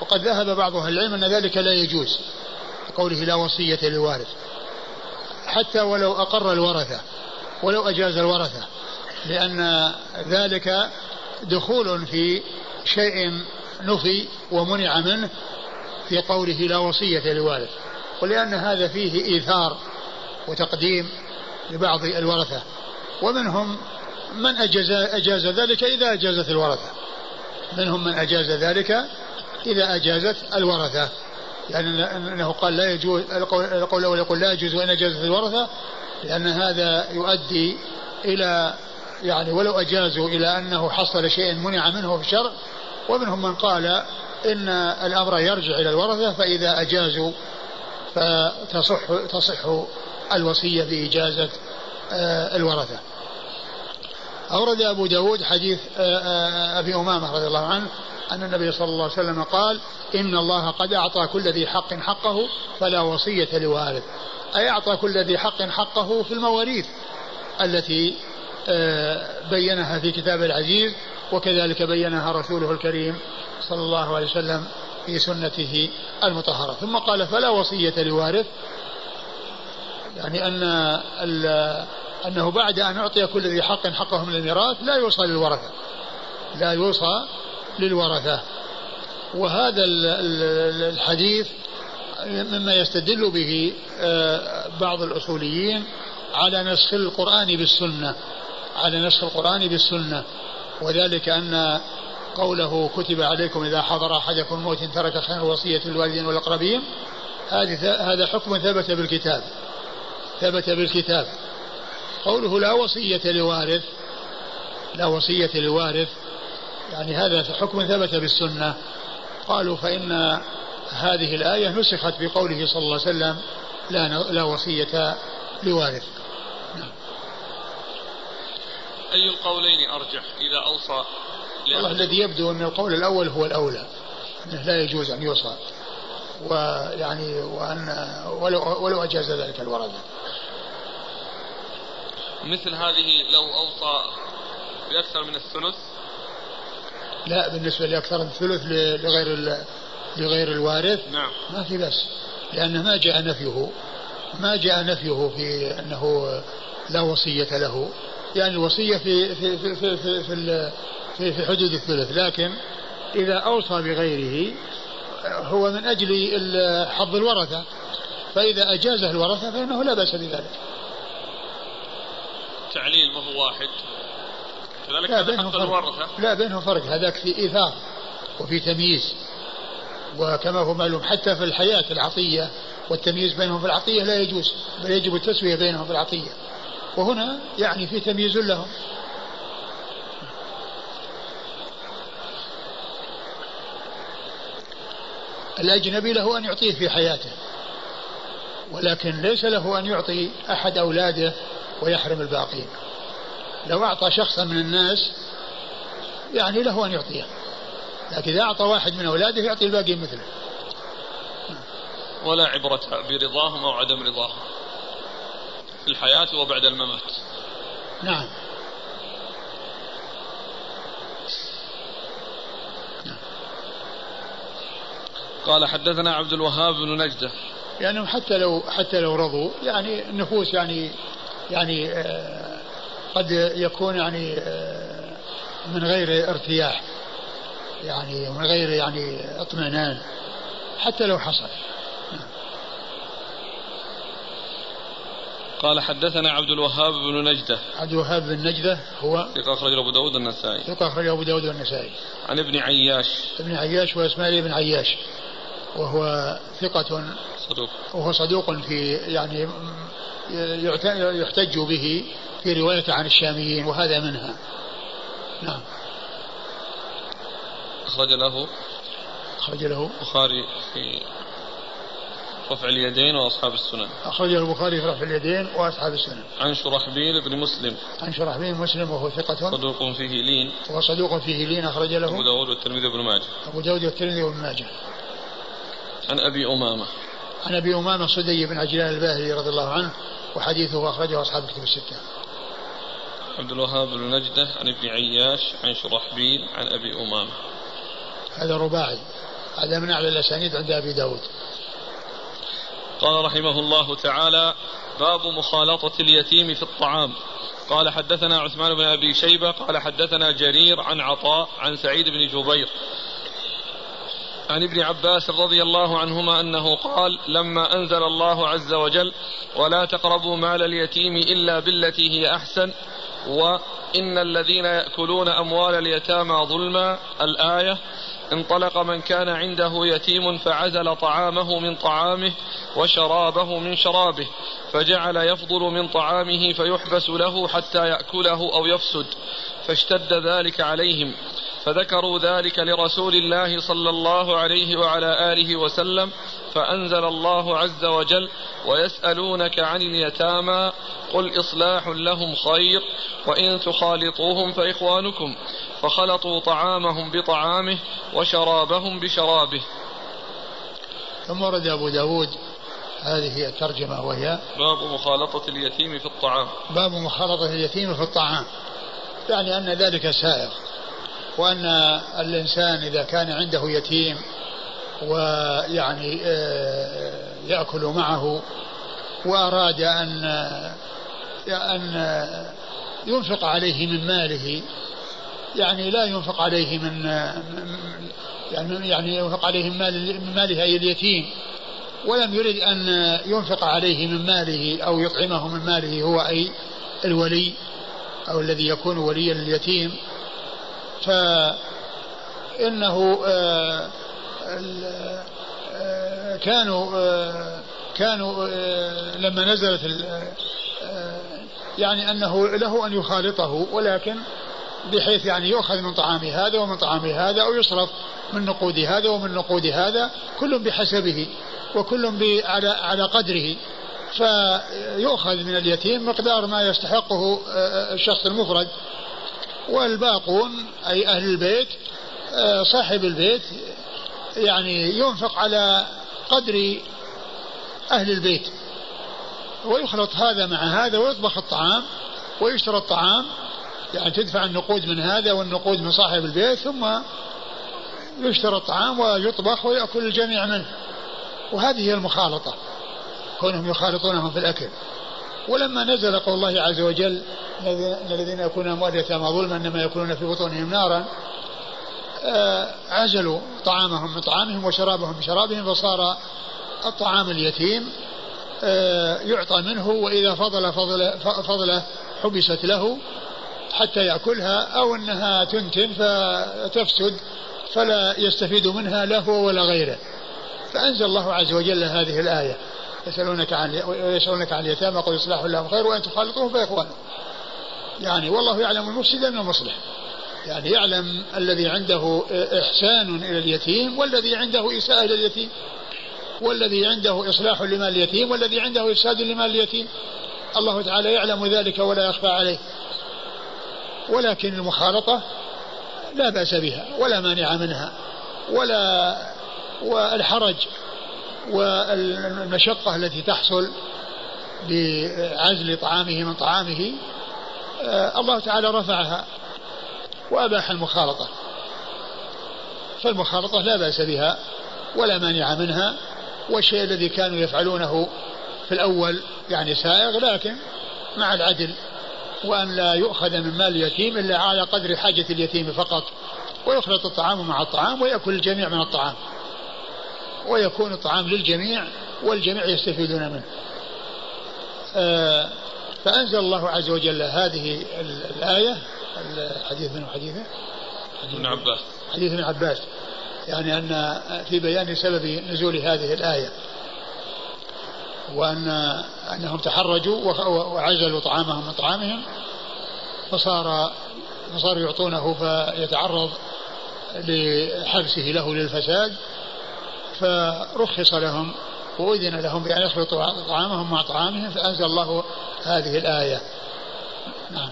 B: وقد ذهب بعض أهل العلم أن ذلك لا يجوز قوله لا وصية لوارث. حتى ولو أقر الورثة. ولو أجاز الورثة. لأن ذلك دخول في شيء نفي ومنع منه في قوله لا وصية لوارث ولأن هذا فيه إيثار وتقديم لبعض الورثة. ومنهم من أجاز, أجاز ذلك إذا أجازت الورثة. منهم من أجاز ذلك إذا أجازت الورثة. يعني أنه قال لا يجوز القول الأول يقول لا يجوز وإن أجازت الورثة لأن هذا يؤدي إلى يعني ولو أجازوا إلى أنه حصل شيء منع منه في الشرع ومنهم من قال إن الأمر يرجع إلى الورثة فإذا أجازوا فتصح تصح الوصية بإجازة آه، الورثة. أورد أبو داود حديث آه، آه، أبي أمامة رضي الله عنه أن النبي صلى الله عليه وسلم قال إن الله قد أعطى كل ذي حق حقه فلا وصية لوارث. أي أعطى كل ذي حق حقه في المواريث التي بينها في كتاب العزيز وكذلك بينها رسوله الكريم صلى الله عليه وسلم في سنته المطهرة. ثم قال فلا وصية لوارث. يعني أن أنه بعد أن أعطي كل ذي حق حقه من الميراث لا يوصى للورثة. لا يوصى للورثة. وهذا الحديث مما يستدل به آه، بعض الأصوليين على نسخ القرآن بالسنة على نسخ القرآن بالسنة. وذلك أن قوله كتب عليكم إذا حضر أحدكم الموت ترك خير الوصية للوالدين والأقربين هذا حكم ثبت بالكتاب ثبت بالكتاب. قوله لا وصية لوارث لا وصية لوارث يعني هذا حكم ثبت بالسنة. قالوا فإن هذه الآية نسخت بقوله صلى الله عليه وسلم لا لا وصية لوارث. نعم.
A: أي القولين أرجح إذا أوصى
B: والله الذي يبدو أن القول الأول هو الأولى. أنه لا يجوز أن يوصى. ويعني وأن ولو, ولو أجاز ذلك الورثة
A: مثل هذه لو أوصى بأكثر من الثلث؟
B: لا بالنسبة لأكثر من الثلث لغير لغير الوارث
A: نعم.
B: ما في بس لأنه ما جاء نفيه. ما جاء نفيه في أنه لا وصية له. يعني الوصية في في في في في, في, في حدود الثلث. لكن إذا أوصى بغيره هو من أجل حظ الورثة. فإذا أجازه الورثة فإنه لا بأس بذلك.
A: التعليل ما هو واحد. كذلك لا بينهم فرق.
B: لا بينهم فرق. هذاك في إيثار وفي تمييز. وكما هو معلوم. حتى في الحياة العطية والتمييز بينهم في العطية لا يجوز. بل يجب التسوية بينهم في العطية. وهنا يعني في تمييز لهم. الأجنبي له أن يعطيه في حياته ولكن ليس له أن يعطي أحد أولاده ويحرم الباقين. لو أعطى شخصا من الناس يعني له أن يعطيه. لكن إذا أعطى واحد من أولاده يعطي الباقي مثله.
A: ولا عبرة برضاهم أو عدم رضاهم. في الحياة وبعد الممات.
B: نعم.
A: قال حدثنا عبد الوهاب بن نجدة.
B: لأنهم حتى لو حتى لو رضوا يعني النفوس يعني يعني آه، قد يكون يعني آه، من غير ارتياح. يعني من غير يعني اطمئنان حتى لو حصل.
A: قال حدثنا عبد الوهاب بن نجدة.
B: عبد الوهاب بن نجدة هو
A: ثقة أخرجه أبو داود النسائي.
B: ثقة أخرجه أبو داود والنسائي
A: عن ابن عياش.
B: ابن عياش وإسماعيل بن عياش وهو ثقة
A: صدوق.
B: وهو صدوق في يعني يحتج به في رواية عن الشاميين وهذا منها. نعم.
A: أخرج له
B: أخرج له
A: البخاري في رفع اليدين وأصحاب السنن.
B: أخرجه البخاري في رفع اليدين وأصحاب السنن.
A: عن شرحبيل بن مسلم.
B: عن شرحبيل مسلم وهو ثقة.
A: صدوق فيه لين.
B: وهو صدوق فيه لين أخرج له
A: أبو داود والترمذي بن ماجه.
B: أبو داود والترمذي بن ماجه.
A: عن أبي أمامة.
B: عن أبي أمامة صدي بن عجلان الباهلي رضي الله عنه وحديثه أخرجه أصحاب الكتب الستة.
A: عبد الوهاب بن نجدة عن ابن عياش عن شرحبيل عن أبي أمامة.
B: هذا رباعي. هذا من أعلى الأسانيد عند أبي داود.
A: قال رحمه الله تعالى باب مخالطة اليتيم في الطعام. قال حدثنا عثمان بن أبي شيبة قال حدثنا جرير عن عطاء عن سعيد بن جبير. عن ابن عباس رضي الله عنهما أنه قال لما أنزل الله عز وجل ولا تقربوا مال اليتيم إلا بالتي هي أحسن وإن الذين يأكلون أموال اليتامى ظلما الآية انطلق من كان عنده يتيم فعزل طعامه من طعامه وشرابه من شرابه فجعل يفضل من طعامه فيحبس له حتى يأكله أو يفسد فاشتد ذلك عليهم فذكروا ذلك لرسول الله صلى الله عليه وعلى آله وسلم فأنزل الله عز وجل ويسألونك عن اليتامى قل إصلاح لهم خير وإن تخالطوهم فإخوانكم فخلطوا طعامهم بطعامه وشرابهم بشرابه.
B: ثم ورد أبو داود هذه الترجمة وهي
A: باب مخالطة اليتيم في الطعام.
B: باب مخالطة اليتيم في الطعام. يعني أن ذلك سائغ وأن الإنسان إذا كان عنده يتيم ويعني آه، يأكل معه وأراد أن أن ينفق عليه من ماله يعني لا ينفق عليه من يعني يعني ينفق عليه من مال من ماله أي اليتيم. ولم يرد أن ينفق عليه من ماله أو يطعمه من ماله هو أي الولي أو الذي يكون وليا لليتيم. فإنه آه، آه، كانوا آه، كانوا لما نزلت يعني أنه له أن يخالطه ولكن بحيث يعني يؤخذ من طعام هذا ومن طعام هذا أو يصرف من نقود هذا ومن نقود هذا كل بحسبه وكل على على قدره. فيؤخذ من اليتيم مقدار ما يستحقه الشخص المفرد. والباقون أي أهل البيت آه، صاحب البيت يعني ينفق على قدر أهل البيت. ويخلط هذا مع هذا ويطبخ الطعام ويشترى الطعام يعني تدفع النقود من هذا والنقود من صاحب البيت ثم يشترى الطعام ويطبخ ويأكل الجميع منه. وهذه هي المخالطة كونهم يخالطونهم في الأكل. ولما نزل قول الله عز وجل الذين يكونون أموال يتامى ظلما إنما يكونون في بطونهم نارا آه، عزلوا طعامهم من طعامهم وشرابهم بشرابهم فصار الطعام اليتيم آه، يعطى منه وإذا فضل فضل فضله حبست له حتى يأكلها أو أنها تنتن فتفسد فلا يستفيد منها لا هو ولا غيره. فأنزل الله عز وجل هذه الآية. يسألونك عن يسألونك عن اليتامى قل إصلاح لهم خير وأن تخالطوهم فإخوانهم يعني والله يعلم المفسد من المصلح. يعني يعلم الذي عنده إحسان إلى اليتيم والذي عنده إساءة إلى اليتيم. والذي عنده إصلاح لمال اليتيم والذي عنده إفساد لمال اليتيم. الله تعالى يعلم ذلك ولا يخفى عليه. ولكن المخالطة لا بأس بها ولا مانع منها ولا والحرج والمشقة التي تحصل بعزل طعامه من طعامه آه، الله تعالى رفعها وأباح المخالطة. فالمخالطة لا بأس بها ولا مانع منها والشيء الذي كانوا يفعلونه في الأول يعني سائغ لكن مع العدل وأن لا يؤخذ من مال اليتيم إلا على قدر حاجة اليتيم فقط. ويخلط الطعام مع الطعام ويأكل الجميع من الطعام. ويكون الطعام للجميع والجميع يستفيدون منه. آه فأنزل الله عز وجل هذه الآية الحديث من حديثه؟
A: حديث ابن عباس.
B: حديث ابن عباس. يعني أن في بيان سبب نزول هذه الآية. وأن أنهم تحرجوا وعزلوا طعامهم من طعامهم فصار فصاروا يعطونه فيتعرض لحبسه له للفساد فرخص لهم وأذن لهم بأن يخلطوا طعامهم مع طعامهم فأنزل الله هذه الآية.
A: نعم.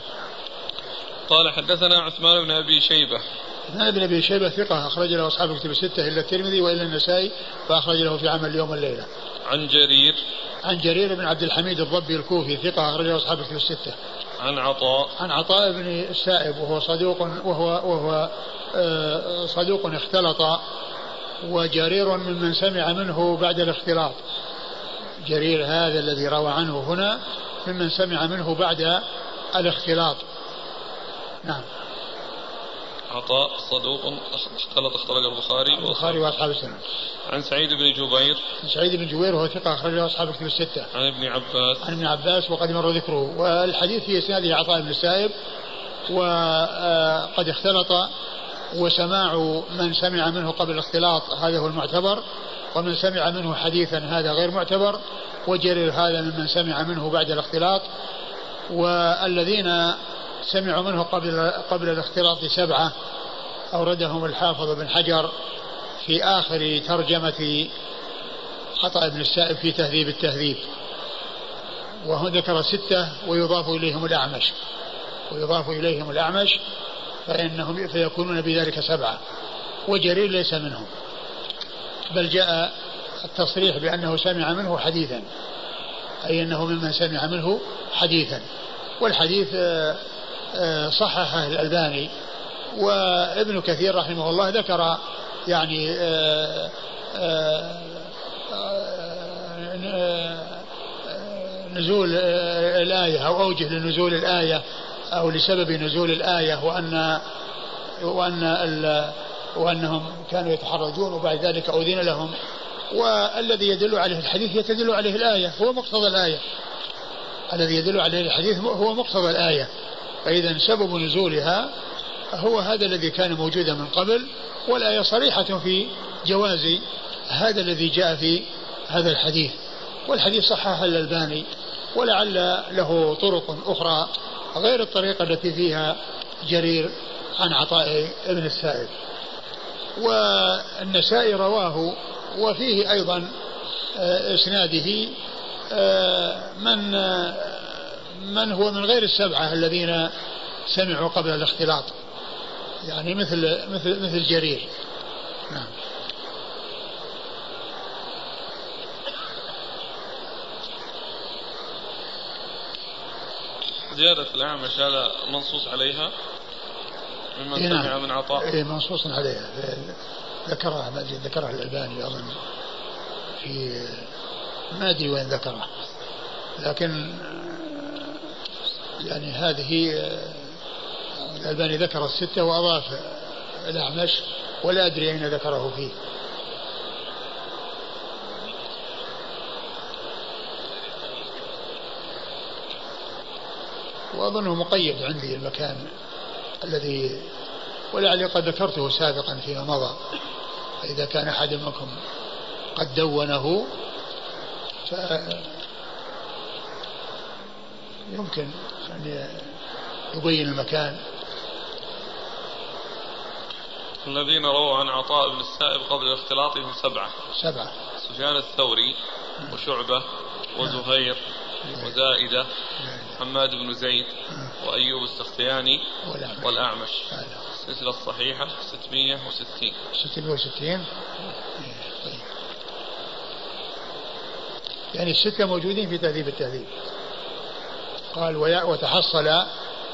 A: قال حدثنا عثمان بن أبي شيبة.
B: عثمان بن أبي شيبة ثقة أخرج له أصحاب الكتب الستة إلا الترمذي وإلا النسائي فأخرج له في عمل اليوم والليلة
A: عن جرير.
B: عن جرير بن عبد الحميد الضبي الكوفي ثقة أخرج له أصحاب الكتب الستة.
A: عن عطاء.
B: عن عطاء بن السائب وهو صدوق وهو وهو آه، صدوق اختلط وجرير ممن سمع منه بعد الاختلاط. جرير هذا الذي روى عنه هنا ممن سمع منه بعد الاختلاط. نعم.
A: عطاء صدوق اختلط اخرج البخاري.
B: البخاري وأصحاب السنن
A: عن سعيد بن جبير.
B: عن سعيد بن جبير وهو ثقة أخرجه أصحاب الكتب الستة.
A: عن ابن عباس.
B: عن ابن عباس وقد مر ذكره. والحديث في إسناده عطاء بن السائب وقد اختلط وسماع من سمع منه قبل الاختلاط هذا هو المعتبر. ومن سمع منه حديثا هذا غير معتبر. وجرير هذا ممن سمع منه بعد الاختلاط. والذين سمعوا منه قبل قبل الاختلاط سبعة أوردهم الحافظ بن حجر في آخر ترجمة عطاء بن السائب في تهذيب التهذيب. وهو ذكر ستة ويضاف إليهم الأعمش. ويضاف إليهم الأعمش فإنهم فيكونون بذلك سبعة. وجرير ليس منهم. بل جاء التصريح بأنه سمع منه حديثا. أي أنه ممن سمع منه حديثا. والحديث صححه الألباني وابن كثير رحمه الله ذكر يعني آه، نزول الآية أو أوجه لنزول الآية أو لسبب نزول الآية وأن وأن وأنهم كانوا يتحرجون وبعد ذلك أذن لهم. والذي يدل عليه الحديث يتدل عليه الآية هو مقتضى الآية. الذي يدل عليه الحديث هو مقتضى الآية. فإذا سبب نزولها هو هذا الذي كان موجودا من قبل والآية صريحة في جواز هذا الذي جاء في هذا الحديث. والحديث صحح الألباني ولعل له طرق أخرى غير الطريقة التي فيها جرير عن عطاء ابن السائب. والنسائي رواه وفيه أيضا آه، إسناده آه، من آه، من هو من غير السبعة الذين سمعوا قبل الاختلاط؟ يعني مثل مثل مثل جرير. نعم.
A: زيادة الأعمش هذا منصوص عليها ممن إيه سمع نعم. من عطاء.
B: إيه منصوص عليها. ذكرها ما أدري ذكرها الألباني أظن. في ما أدري وين ذكرها. لكن يعني هذه الألباني ذكر الستة وأضاف الأعمش ولا أدري أين ذكره فيه. وأظنه مقيد عندي المكان الذي ولعلي قد ذكرته سابقا فيما مضى. فإذا كان أحد منكم قد دونه يمكن أن يبين المكان.
A: الذين رووا عن عطاء بن السائب قبل اختلاطهم سبعة.
B: سبعة.
A: سفيان الثوري وشعبة وزهير وزائدة حماد بن زيد وأيوب السختياني والأعمش. السلسلة الصحيحة 660
B: 660 يعني الستة موجودين في تهذيب التهذيب. قال وتحصل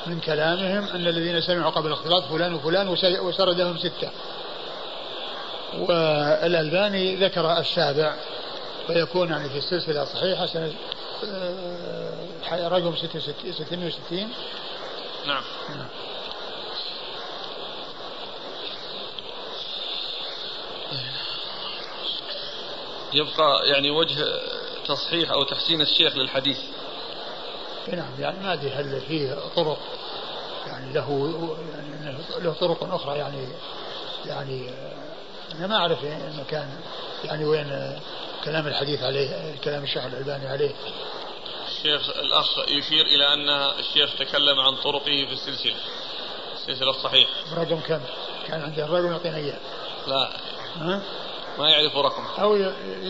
B: من كلامهم أن الذين سمعوا قبل الاختلاط فلان وفلان وسردهم ستة. والألباني ذكر السابع فيكون يعني في السلسلة الصحيحة سنة آه، رقم 666
A: نعم نعم. يبقى يعني وجه تصحيح أو تحسين الشيخ للحديث.
B: نعم يعني ما أدري هل فيه طرق يعني له يعني له طرق أخرى يعني يعني أنا ما أعرف المكان يعني وين كلام الحديث عليه كلام الشيخ الألباني عليه.
A: الشيخ الأخ يشير إلى أن الشيخ تكلم عن طرقه في السلسلة السلسلة الصحيحة.
B: رقم كم؟ كان عنده الرقم يعطينا إياه.
A: لا. ها؟ ما يعرف رقم
B: أو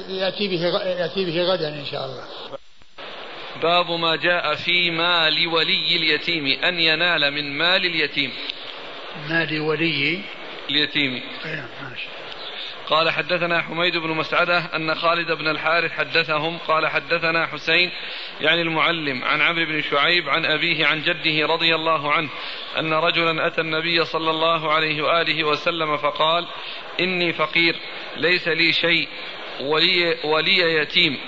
B: يأتي به يأتي به غدا إن شاء الله.
A: باب ما جاء في مال ولي اليتيم أن ينال من مال اليتيم.
B: مال ولي.
A: اليتيم.
B: ماشي.
A: قال حدثنا حميد بن مسعدة أن خالد بن الحارث حدثهم. قال حدثنا حسين يعني المعلم عن عمرو بن شعيب عن أبيه عن جده رضي الله عنه أن رجلا أتى النبي صلى الله عليه وآله وسلم فقال إني فقير ليس لي شيء ولي, ولي يتيم.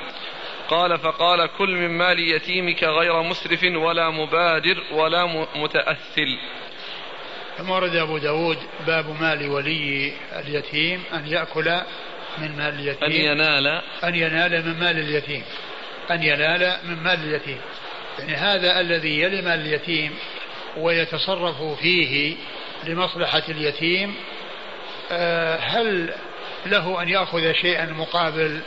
A: قال فقال كل من مال يتيمك غير مسرف ولا مبادر ولا متأثل.
B: ثم ورد أبو داود باب مال ولي اليتيم أن يأكل من مال اليتيم.
A: أن ينال.
B: أن ينال من مال اليتيم. أن ينال من مال اليتيم. يعني هذا الذي يلي مال اليتيم ويتصرف فيه لمصلحة اليتيم آه، هل له أن يأخذ شيئا مقابل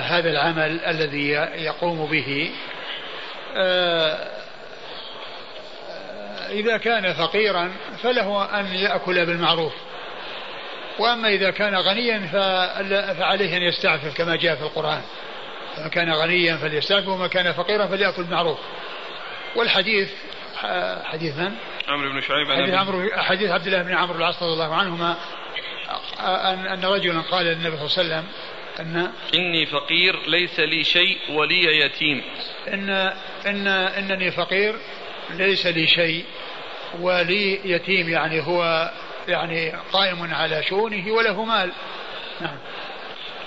B: هذا العمل الذي يقوم به. آه، إذا كان فقيرا فله أن يأكل بالمعروف. وأما إذا كان غنيا فعليه أن يستعفف كما جاء في القرآن. فمن كان غنيا فليستعفف ومن كان فقيرا فليأكل بالمعروف. والحديث حديث من؟
A: عمرو بن شعيب
B: حديث عمرو حديث عبد الله بن عمرو العاص رضي الله عنهما أن أن رجلا قال للنبي صلى الله عليه وسلم أن
A: إني فقير ليس لي شيء ولي يتيم.
B: إن إن إنني فقير ليس لي شيء ولي يتيم يعني هو يعني قائم على شؤونه وله مال. نعم.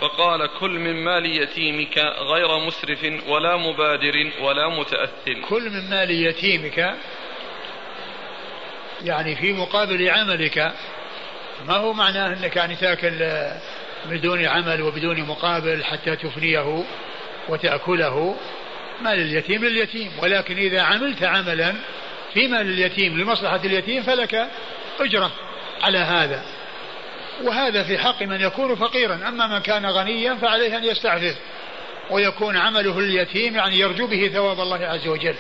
A: فقال كل من مال يتيمك غير مسرف ولا مبادر ولا متأثل
B: كل من مال يتيمك يعني في مقابل عملك ما هو معناه إنك يعني تاكل بدون عمل وبدون مقابل حتى تفنيه وتأكله. مال اليتيم لليتيم ولكن إذا عملت عملا في مال اليتيم لمصلحة اليتيم فلك أجرة على هذا. وهذا في حق من يكون فقيرا. أما من كان غنيا فعليه أن يستعفف. ويكون عمله لليتيم يعني يرجو به ثواب الله عز وجل.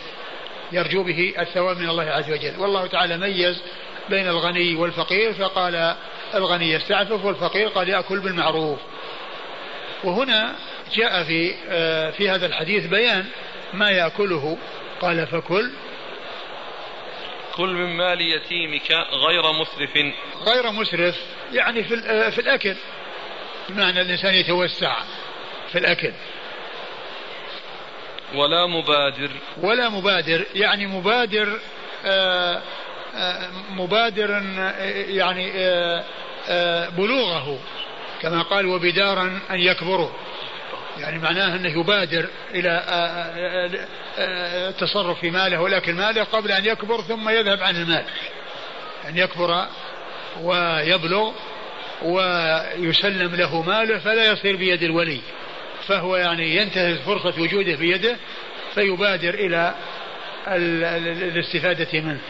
B: يرجو به الثواب من الله عز وجل. والله تعالى ميز بين الغني والفقير فقال الغني يستعفف والفقير قال يأكل بالمعروف. وهنا جاء في آه، في هذا الحديث بيان ما يأكله. قال فكل
A: كل من مال يتيمك غير مسرف.
B: غير مسرف يعني في, آه، في الأكل. بمعنى الإنسان يتوسع في الأكل.
A: ولا مبادر.
B: ولا مبادر يعني مبادر آه، مبادر يعني بلوغه كما قال وبدارا أن يكبروا. يعني معناه أنه يبادر إلى التصرف في ماله ولكن ماله قبل أن يكبر ثم يذهب عن المال. أن يكبر ويبلغ ويسلم له ماله فلا يصير بيد الولي. فهو يعني ينتهز فرصة وجوده بيده فيبادر إلى الاستفادة منه.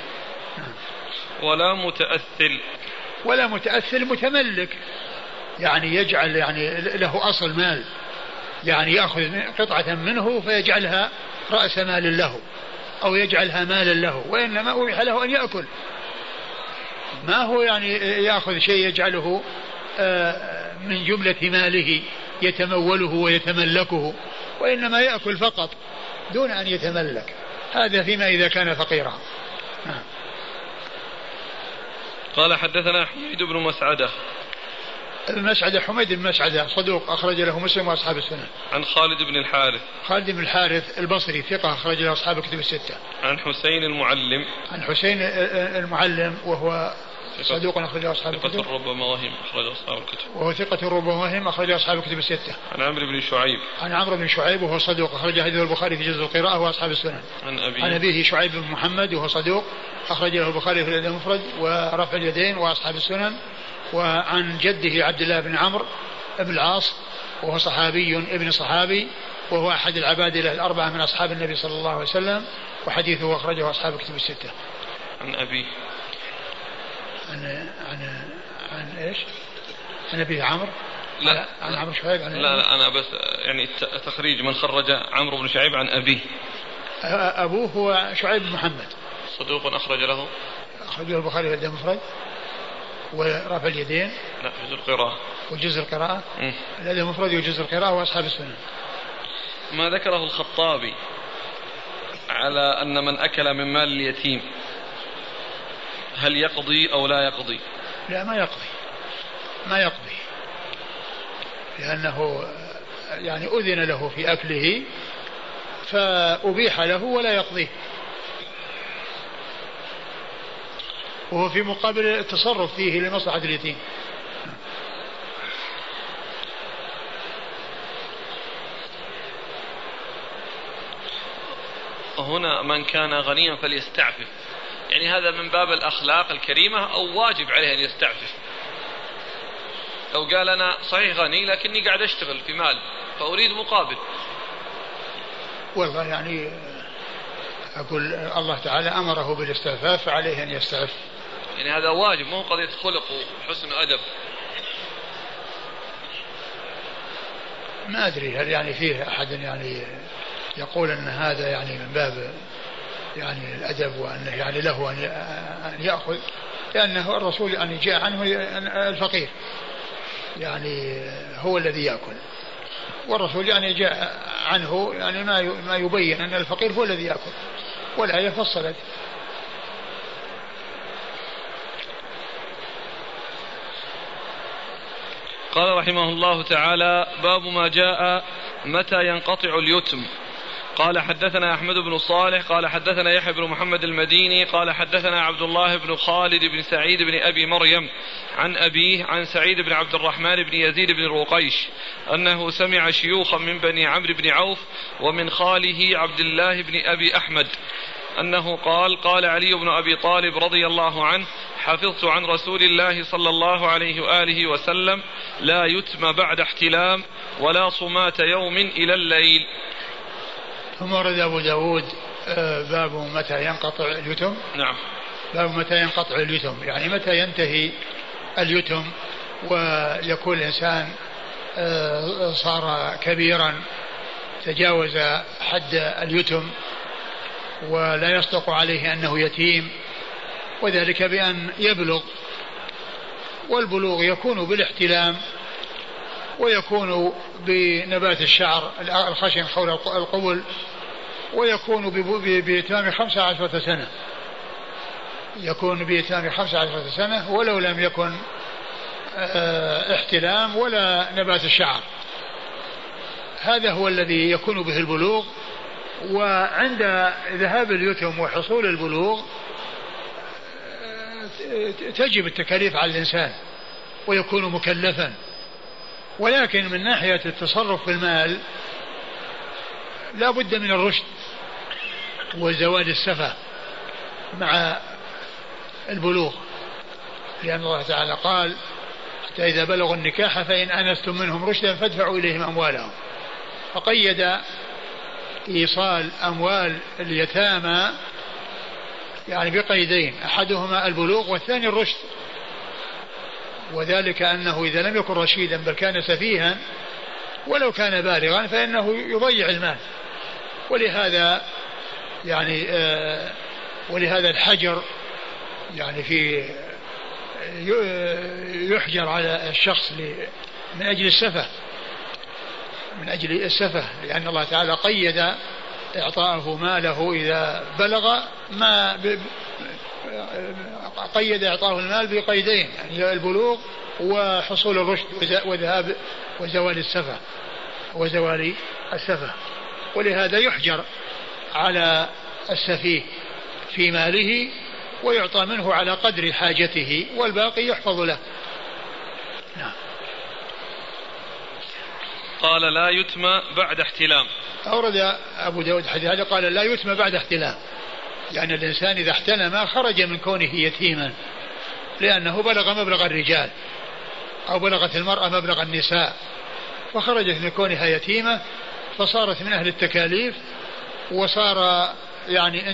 A: ولا متأثل.
B: ولا متأثل متملك. يعني يجعل يعني له أصل مال. يعني يأخذ قطعة منه فيجعلها رأس مال له أو يجعلها مالا له وإنما أبيح له أن يأكل. ما هو يعني يأخذ شيء يجعله آه، من جملة ماله يتموله ويتملكه وإنما يأكل فقط دون أن يتملك. هذا فيما إذا كان فقيرا. نعم.
A: قال حدثنا حميد بن مسعدة
B: المسعدة حميد بن مسعدة صدوق أخرج له مسلم وأصحاب السنة.
A: عن خالد بن الحارث.
B: خالد بن الحارث البصري ثقة أخرج له أصحاب الكتب الستة.
A: عن حسين المعلم.
B: عن حسين المعلم وهو صدوق أخرجه أصحاب الكتب.
A: ثقة ربما وهم أخرج أصحاب الكتب.
B: وهو ثقة ربما وهم أخرج أصحاب الكتب الستة.
A: عن عمرو بن شعيب.
B: عن عمرو بن شعيب وهو صدوق أخرج حديث البخاري في جزء القراءة وأصحاب السنن.
A: عن أبي
B: عن أبيه شعيب بن محمد وهو صدوق أخرج له البخاري في الأدب المفرد ورفع اليدين وأصحاب السنن. وعن جده عبد الله بن عمرو بن العاص وهو صحابي ابن صحابي وهو أحد العبادلة الأربعة من أصحاب النبي صلى الله عليه وسلم وحديثه أخرجه أصحاب الكتب الستة.
A: عن أبي
B: عن عن عن إيش؟ عن أبي عمرو؟
A: لا.
B: عن عمرو شعيب؟ عن
A: لا لا أنا بس يعني تخريج من خرج عمرو بن شعيب عن أبيه.
B: أبوه هو شعيب بن محمد.
A: صدوق أخرج له.
B: أخرجه البخاري في الأدب المفرد. ورفع اليدين.
A: لا جزء القراءة.
B: وجزء القراءة.
A: مم.
B: الأدب المفرد وجزء القراءة وأصحاب السنن
A: ما ذكره الخطابي على أن من أكل من مال اليتيم. هل يقضي أو لا يقضي؟
B: لا ما يقضي. ما يقضي. لأنه يعني أذن له في أكله فأبيح له ولا يقضيه وهو في مقابل التصرف فيه لمصلحة اليتيم.
A: هنا من كان غنيا فليستعفف. يعني هذا من باب الأخلاق الكريمة أو واجب عليه أن يستعفف. لو قال أنا صحيح غني لكني قاعد أشتغل في مال فأريد مقابل.
B: والله يعني أقول الله تعالى أمره بالاستعفاف فعليه أن يستعف.
A: يعني هذا واجب مو قضية خلق وحسن أدب.
B: ما أدري هل يعني فيه أحد يعني يقول أن هذا يعني من باب يعني الأدب وأنه يعني له أن يأخذ لأنه الرسول يعني جاء عنه الفقير. يعني هو الذي يأكل. والرسول يعني جاء عنه يعني ما ما يبين أن الفقير هو الذي يأكل. والآية فصلت.
A: قال رحمه الله تعالى باب ما جاء متى ينقطع اليتم. قال حدثنا أحمد بن صالح قال حدثنا يحيى بن محمد المديني قال حدثنا عبد الله بن خالد بن سعيد بن أبي مريم عن أبيه عن سعيد بن عبد الرحمن بن يزيد بن رقيش أنه سمع شيوخا من بني عمرو بن عوف ومن خاله عبد الله بن أبي أحمد أنه قال قال علي بن أبي طالب رضي الله عنه حفظت عن رسول الله صلى الله عليه وآله وسلم لا يتم بعد احتلام ولا صمات يوم إلى الليل.
B: ثم ورد أبو داود آه، باب متى ينقطع اليتم.
A: نعم.
B: باب متى ينقطع اليتم. يعني متى ينتهي اليتم ويكون الإنسان آه، صار كبيرا تجاوز حد اليتم ولا يصدق عليه أنه يتيم وذلك بأن يبلغ والبلوغ يكون بالاحتلام ويكون بنبات الشعر الخشن حول القبل ويكون بإتمام خمسة عشرة سنة. يكون بإتمام خمسة عشرة سنة ولو لم يكن آه، احتلام ولا نبات الشعر. هذا هو الذي يكون به البلوغ. وعند ذهاب اليتم وحصول البلوغ آه، تجب التكاليف على الإنسان ويكون مكلفا. ولكن من ناحية التصرف في المال لا بد من الرشد. وزوال السفة مع البلوغ. لأن الله تعالى قال حتى إذا بلغوا النكاح فإن أنستم منهم رشدا فادفعوا إليهم أموالهم. فقيد إيصال أموال اليتامى يعني بقيدين أحدهما البلوغ والثاني الرشد. وذلك أنه إذا لم يكن رشيدا بل كان سفيها ولو كان بالغا فإنه يضيع المال. ولهذا يعني آه ولهذا الحجر يعني في يحجر على الشخص من أجل السفة من أجل السفة لأن الله تعالى قيد إعطاءه ماله إذا بلغ ما قيد إعطاه المال بقيدين يعني البلوغ وحصول الرشد وذهاب وزوال السفة وزوال السفة. ولهذا يحجر على السفيه في ماله ويعطى منه على قدر حاجته والباقي يحفظ له. نعم.
A: قال لا يتمى بعد احتلام.
B: أورد أبو داود حديث هذا قال لا يتمى بعد احتلام. يعني الإنسان إذا احتلم خرج من كونه يتيما لأنه بلغ مبلغ الرجال أو بلغت المرأة مبلغ النساء فخرجت من كونها يتيمة فصارت من أهل التكاليف وصار يعني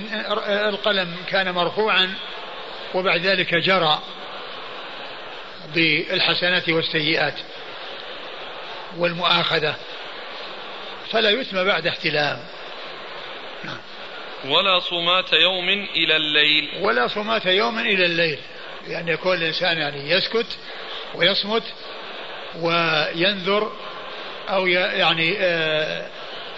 B: القلم كان مرفوعا وبعد ذلك جرى بالحسنات والسيئات والمؤاخذة فلا يثم بعد احتلام.
A: نعم. ولا صمات يوم إلى الليل.
B: ولا صمات يوم إلى الليل. يعني يكون الإنسان يعني يسكت ويصمت وينذر أو يعني آه،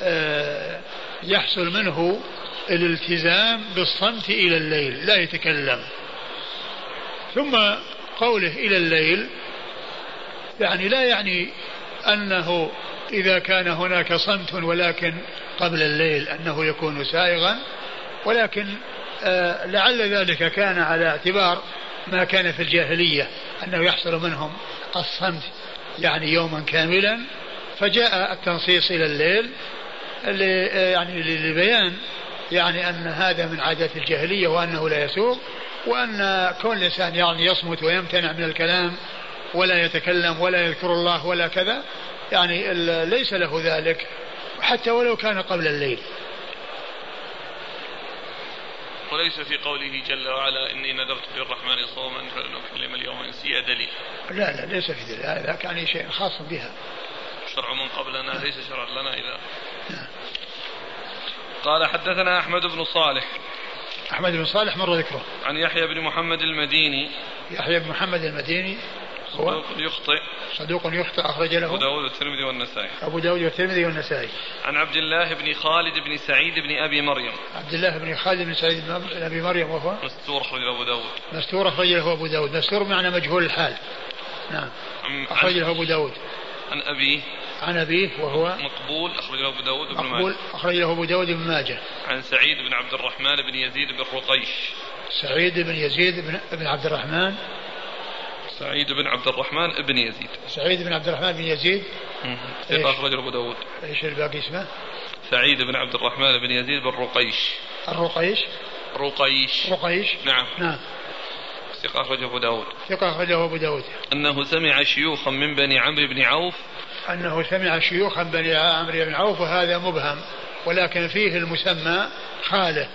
B: آه، يحصل منه الالتزام بالصمت إلى الليل لا يتكلم. ثم قوله إلى الليل يعني لا يعني أنه إذا كان هناك صمت ولكن قبل الليل أنه يكون سائغا ولكن آه لعل ذلك كان على اعتبار ما كان في الجاهلية أنه يحصل منهم الصمت يعني يوما كاملا فجاء التنصيص إلى الليل يعني لبيان يعني أن هذا من عادات الجاهلية وأنه لا يسوق وأن كون الإنسان يعني يصمت ويمتنع من الكلام ولا يتكلم ولا يذكر الله ولا كذا يعني ليس له ذلك حتى ولو كان قبل الليل.
A: وليس في قوله جل وعلا إني نذرت للرحمن صوما فلن أكلم اليوم إنسيا دليل.
B: لا لا ليس في دليل هذا كان شيء خاص بها.
A: شرع من قبلنا ليس شرعا لنا إذا قال حدثنا أحمد بن صالح.
B: أحمد بن صالح مر ذكره.
A: عن يحيى بن محمد المديني.
B: يحيى بن محمد المديني.
A: صدوق يخطئ.
B: صدوق يخطئ أخرج له.
A: أبو داود والترمذي والنسائي.
B: أبو داود والترمذي والنسائي.
A: عن عبد الله بن خالد بن سعيد بن أبي مريم.
B: عبد الله بن خالد بن سعيد بن أبي مريم وهو؟
A: مستور أخرج له أبو داود.
B: مستور أخرج له أبو داود. مستور معنى مجهول الحال. نعم. أخرج له أبو داود.
A: عن أبيه
B: عن أبيه وهو
A: مقبول أخرج له أبو داود
B: بن مقبول أخرج له أبو داود بن ماجه.
A: عن سعيد بن عبد الرحمن بن يزيد بن رقيش
B: سعيد بن يزيد بن, بن عبد الرحمن.
A: سعيد بن عبد الرحمن بن يزيد.
B: سعيد بن عبد الرحمن بن يزيد.
A: ثقة أخرجه أبو داود.
B: إيش الباقي اسمه؟
A: سعيد بن عبد الرحمن بن يزيد بن رقيش.
B: الرقيش.
A: رقيش.
B: رقيش.
A: نعم.
B: نعم.
A: ثقة أخرجه أبو داود.
B: ثقة أخرجه أبو داود.
A: أنه سمع شيوخا من بني عمرو بن عوف
B: أنه سمع شيوخا بني عمرو بن عوف وهذا مبهم ولكن فيه المسمى خاله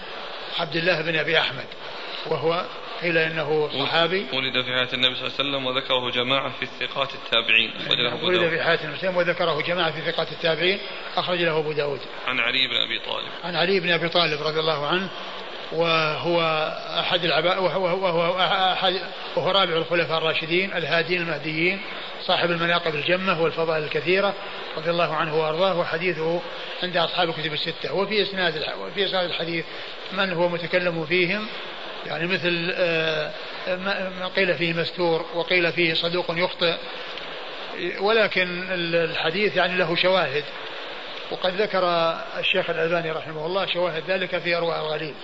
B: عبد الله بن أبي أحمد وهو قيل إنه صحابي.
A: ولد في حياة النبي صلى الله عليه وسلم وذكره جماعة في الثقات التابعين.
B: اخرج له أبو ولد في حياة النبي صلى الله عليه وسلم وذكره جماعة في ثقات التابعين. أخرج له أبو داود.
A: عن علي بن أبي طالب.
B: عن علي بن أبي طالب رضي الله عنه وهو أحد العباء وهو, وهو احد وهو رابع الخلفاء الراشدين الهادين المهديين صاحب المناقب الجمة والفضائل الكثيرة رضي الله عنه وأرضاه وحديثه عند أصحاب الكتب الستة. وفي إسناد وفي إسناد الحديث من هو متكلم فيهم؟ يعني مثل آه، ما قيل فيه مستور وقيل فيه صدوق يخطئ. ولكن الحديث يعني له شواهد. وقد ذكر الشيخ الألباني رحمه الله شواهد ذلك في أرواء الغليل.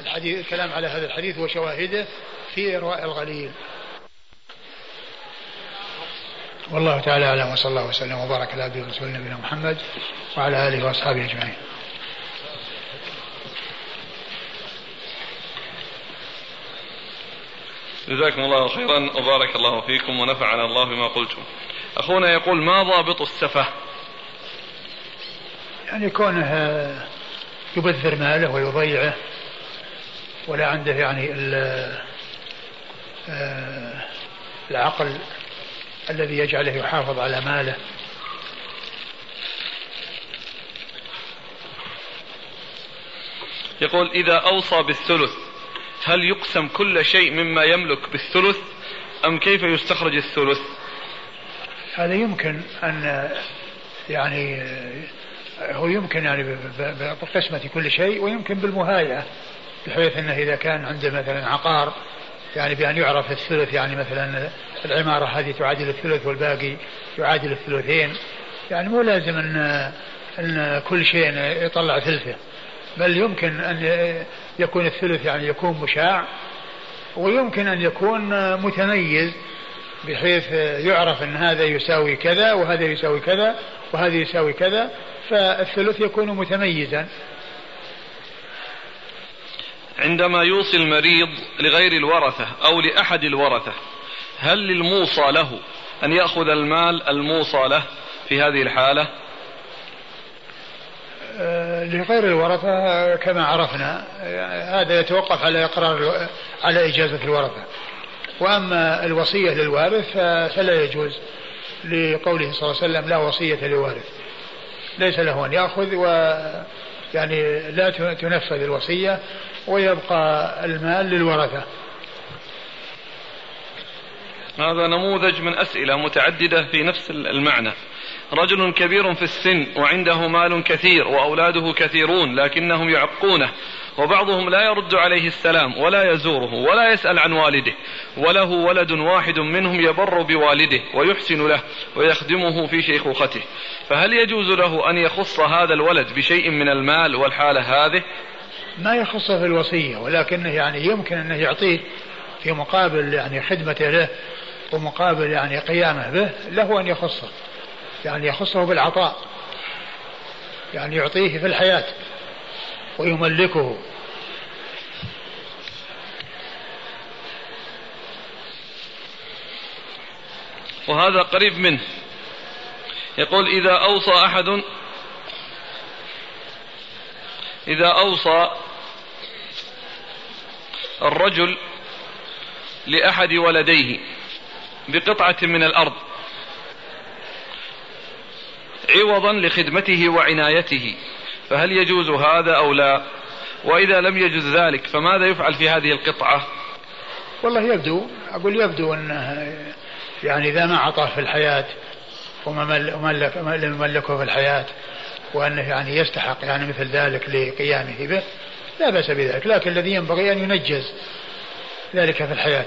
B: الحديث الكلام على هذا الحديث وشواهده في إرواء الغليل. والله تعالى أعلم وصلى الله وسلم وبارك على عبده ورسوله نبينا محمد وعلى آله وأصحابه أجمعين.
A: جزاكم الله خيرا وبارك الله فيكم ونفعنا الله بما قلتم. أخونا يقول ما ضابط السفة؟
B: يعني كونه يبذر ماله ويضيعه. ولا عنده يعني آه، العقل الذي يجعله يحافظ على ماله.
A: يقول إذا أوصى بالثلث هل يقسم كل شيء مما يملك بالثلث أم كيف يستخرج الثلث؟
B: هذا يمكن أن يعني هو يمكن يعني بقسمة كل شيء ويمكن بالمهاية بحيث أنه إذا كان عنده مثلا عقار يعني بأن يعرف الثلث يعني مثلا العمارة هذه تعادل الثلث والباقي يعادل الثلثين. يعني مو لازم أن أن كل شيء يطلع ثلثه. بل يمكن أن يكون الثلث يعني يكون مشاع ويمكن أن يكون متميز بحيث يعرف أن هذا يساوي كذا وهذا يساوي كذا وهذا يساوي كذا فالثلث يكون متميزا.
A: عندما يوصي المريض لغير الورثة أو لأحد الورثة هل للموصى له أن يأخذ المال الموصى له في هذه الحالة؟
B: آه، لغير الورثة كما عرفنا هذا يتوقف على إقرار على إجازة الورثة. وأما الوصية للوارث فلا يجوز لقوله صلى الله عليه وسلم لا وصية لوارث ليس له أن يأخذ و يعني لا تنفذ الوصية. ويبقى المال للورثة.
A: هذا نموذج من أسئلة متعددة في نفس المعنى. رجل كبير في السن وعنده مال كثير وأولاده كثيرون لكنهم يعقونه وبعضهم لا يرد عليه السلام ولا يزوره ولا يسأل عن والده وله ولد واحد منهم يبر بوالده ويحسن له ويخدمه في شيخوخته. فهل يجوز له أن يخص هذا الولد بشيء من المال والحالة هذه؟
B: ما يخصه في الوصية ولكنه يعني يمكن أنه يعطيه في مقابل يعني خدمته له ومقابل يعني قيامه به له أن يخصه يعني يخصه بالعطاء يعني يعطيه في الحياة ويملكه.
A: وهذا قريب منه. يقول إذا أوصى أحد إذا أوصى الرجل لأحد ولديه بقطعة من الأرض عوضا لخدمته وعنايته فهل يجوز هذا أو لا؟ وإذا لم يجوز ذلك فماذا يفعل في هذه القطعة؟
B: والله يبدو أقول يبدو أنه يعني إذا ما أعطاه في الحياة وما ملك لم يملكه في الحياة وأنه يعني يستحق يعني مثل ذلك لقيامه به. لا بأس بذلك. لكن الذي ينبغي أن ينجز ذلك في الحياة.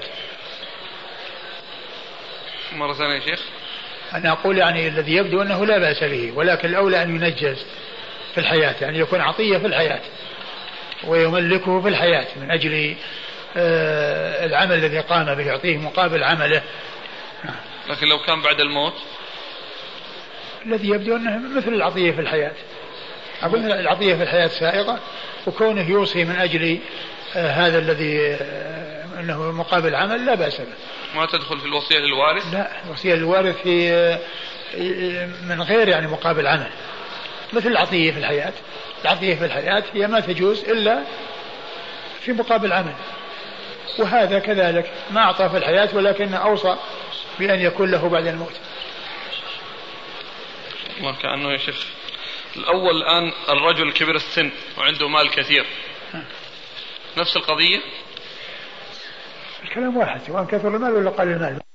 A: مرة ثانية يا شيخ.
B: أنا أقول يعني الذي يبدو أنه لا بأس به ولكن الأولى أن ينجز في الحياة يعني يكون عطية في الحياة ويملكه في الحياة من أجل آه، العمل الذي قام به يعطيه مقابل عمله.
A: لكن لو كان بعد الموت
B: الذي يبدو أنه مثل العطية في الحياة. أقول العطية في الحياة سائغة وكونه يوصي من أجل آه، هذا الذي آه، أنه مقابل عمل لا بأس به.
A: ما تدخل في الوصية للوارث؟
B: لا الوصية للوارث في من غير يعني مقابل عمل. مثل العطية في الحياة. العطية في الحياة هي ما تجوز إلا في مقابل عمل. وهذا كذلك ما أعطى في الحياة ولكن أوصى بأن يكون له بعد الموت.
A: ما كأنه يا شيخ. الأول الآن الرجل كبر السن وعنده مال كثير. نفس القضية؟
B: الكلام واحد سواء كثر المال ولا قل المال.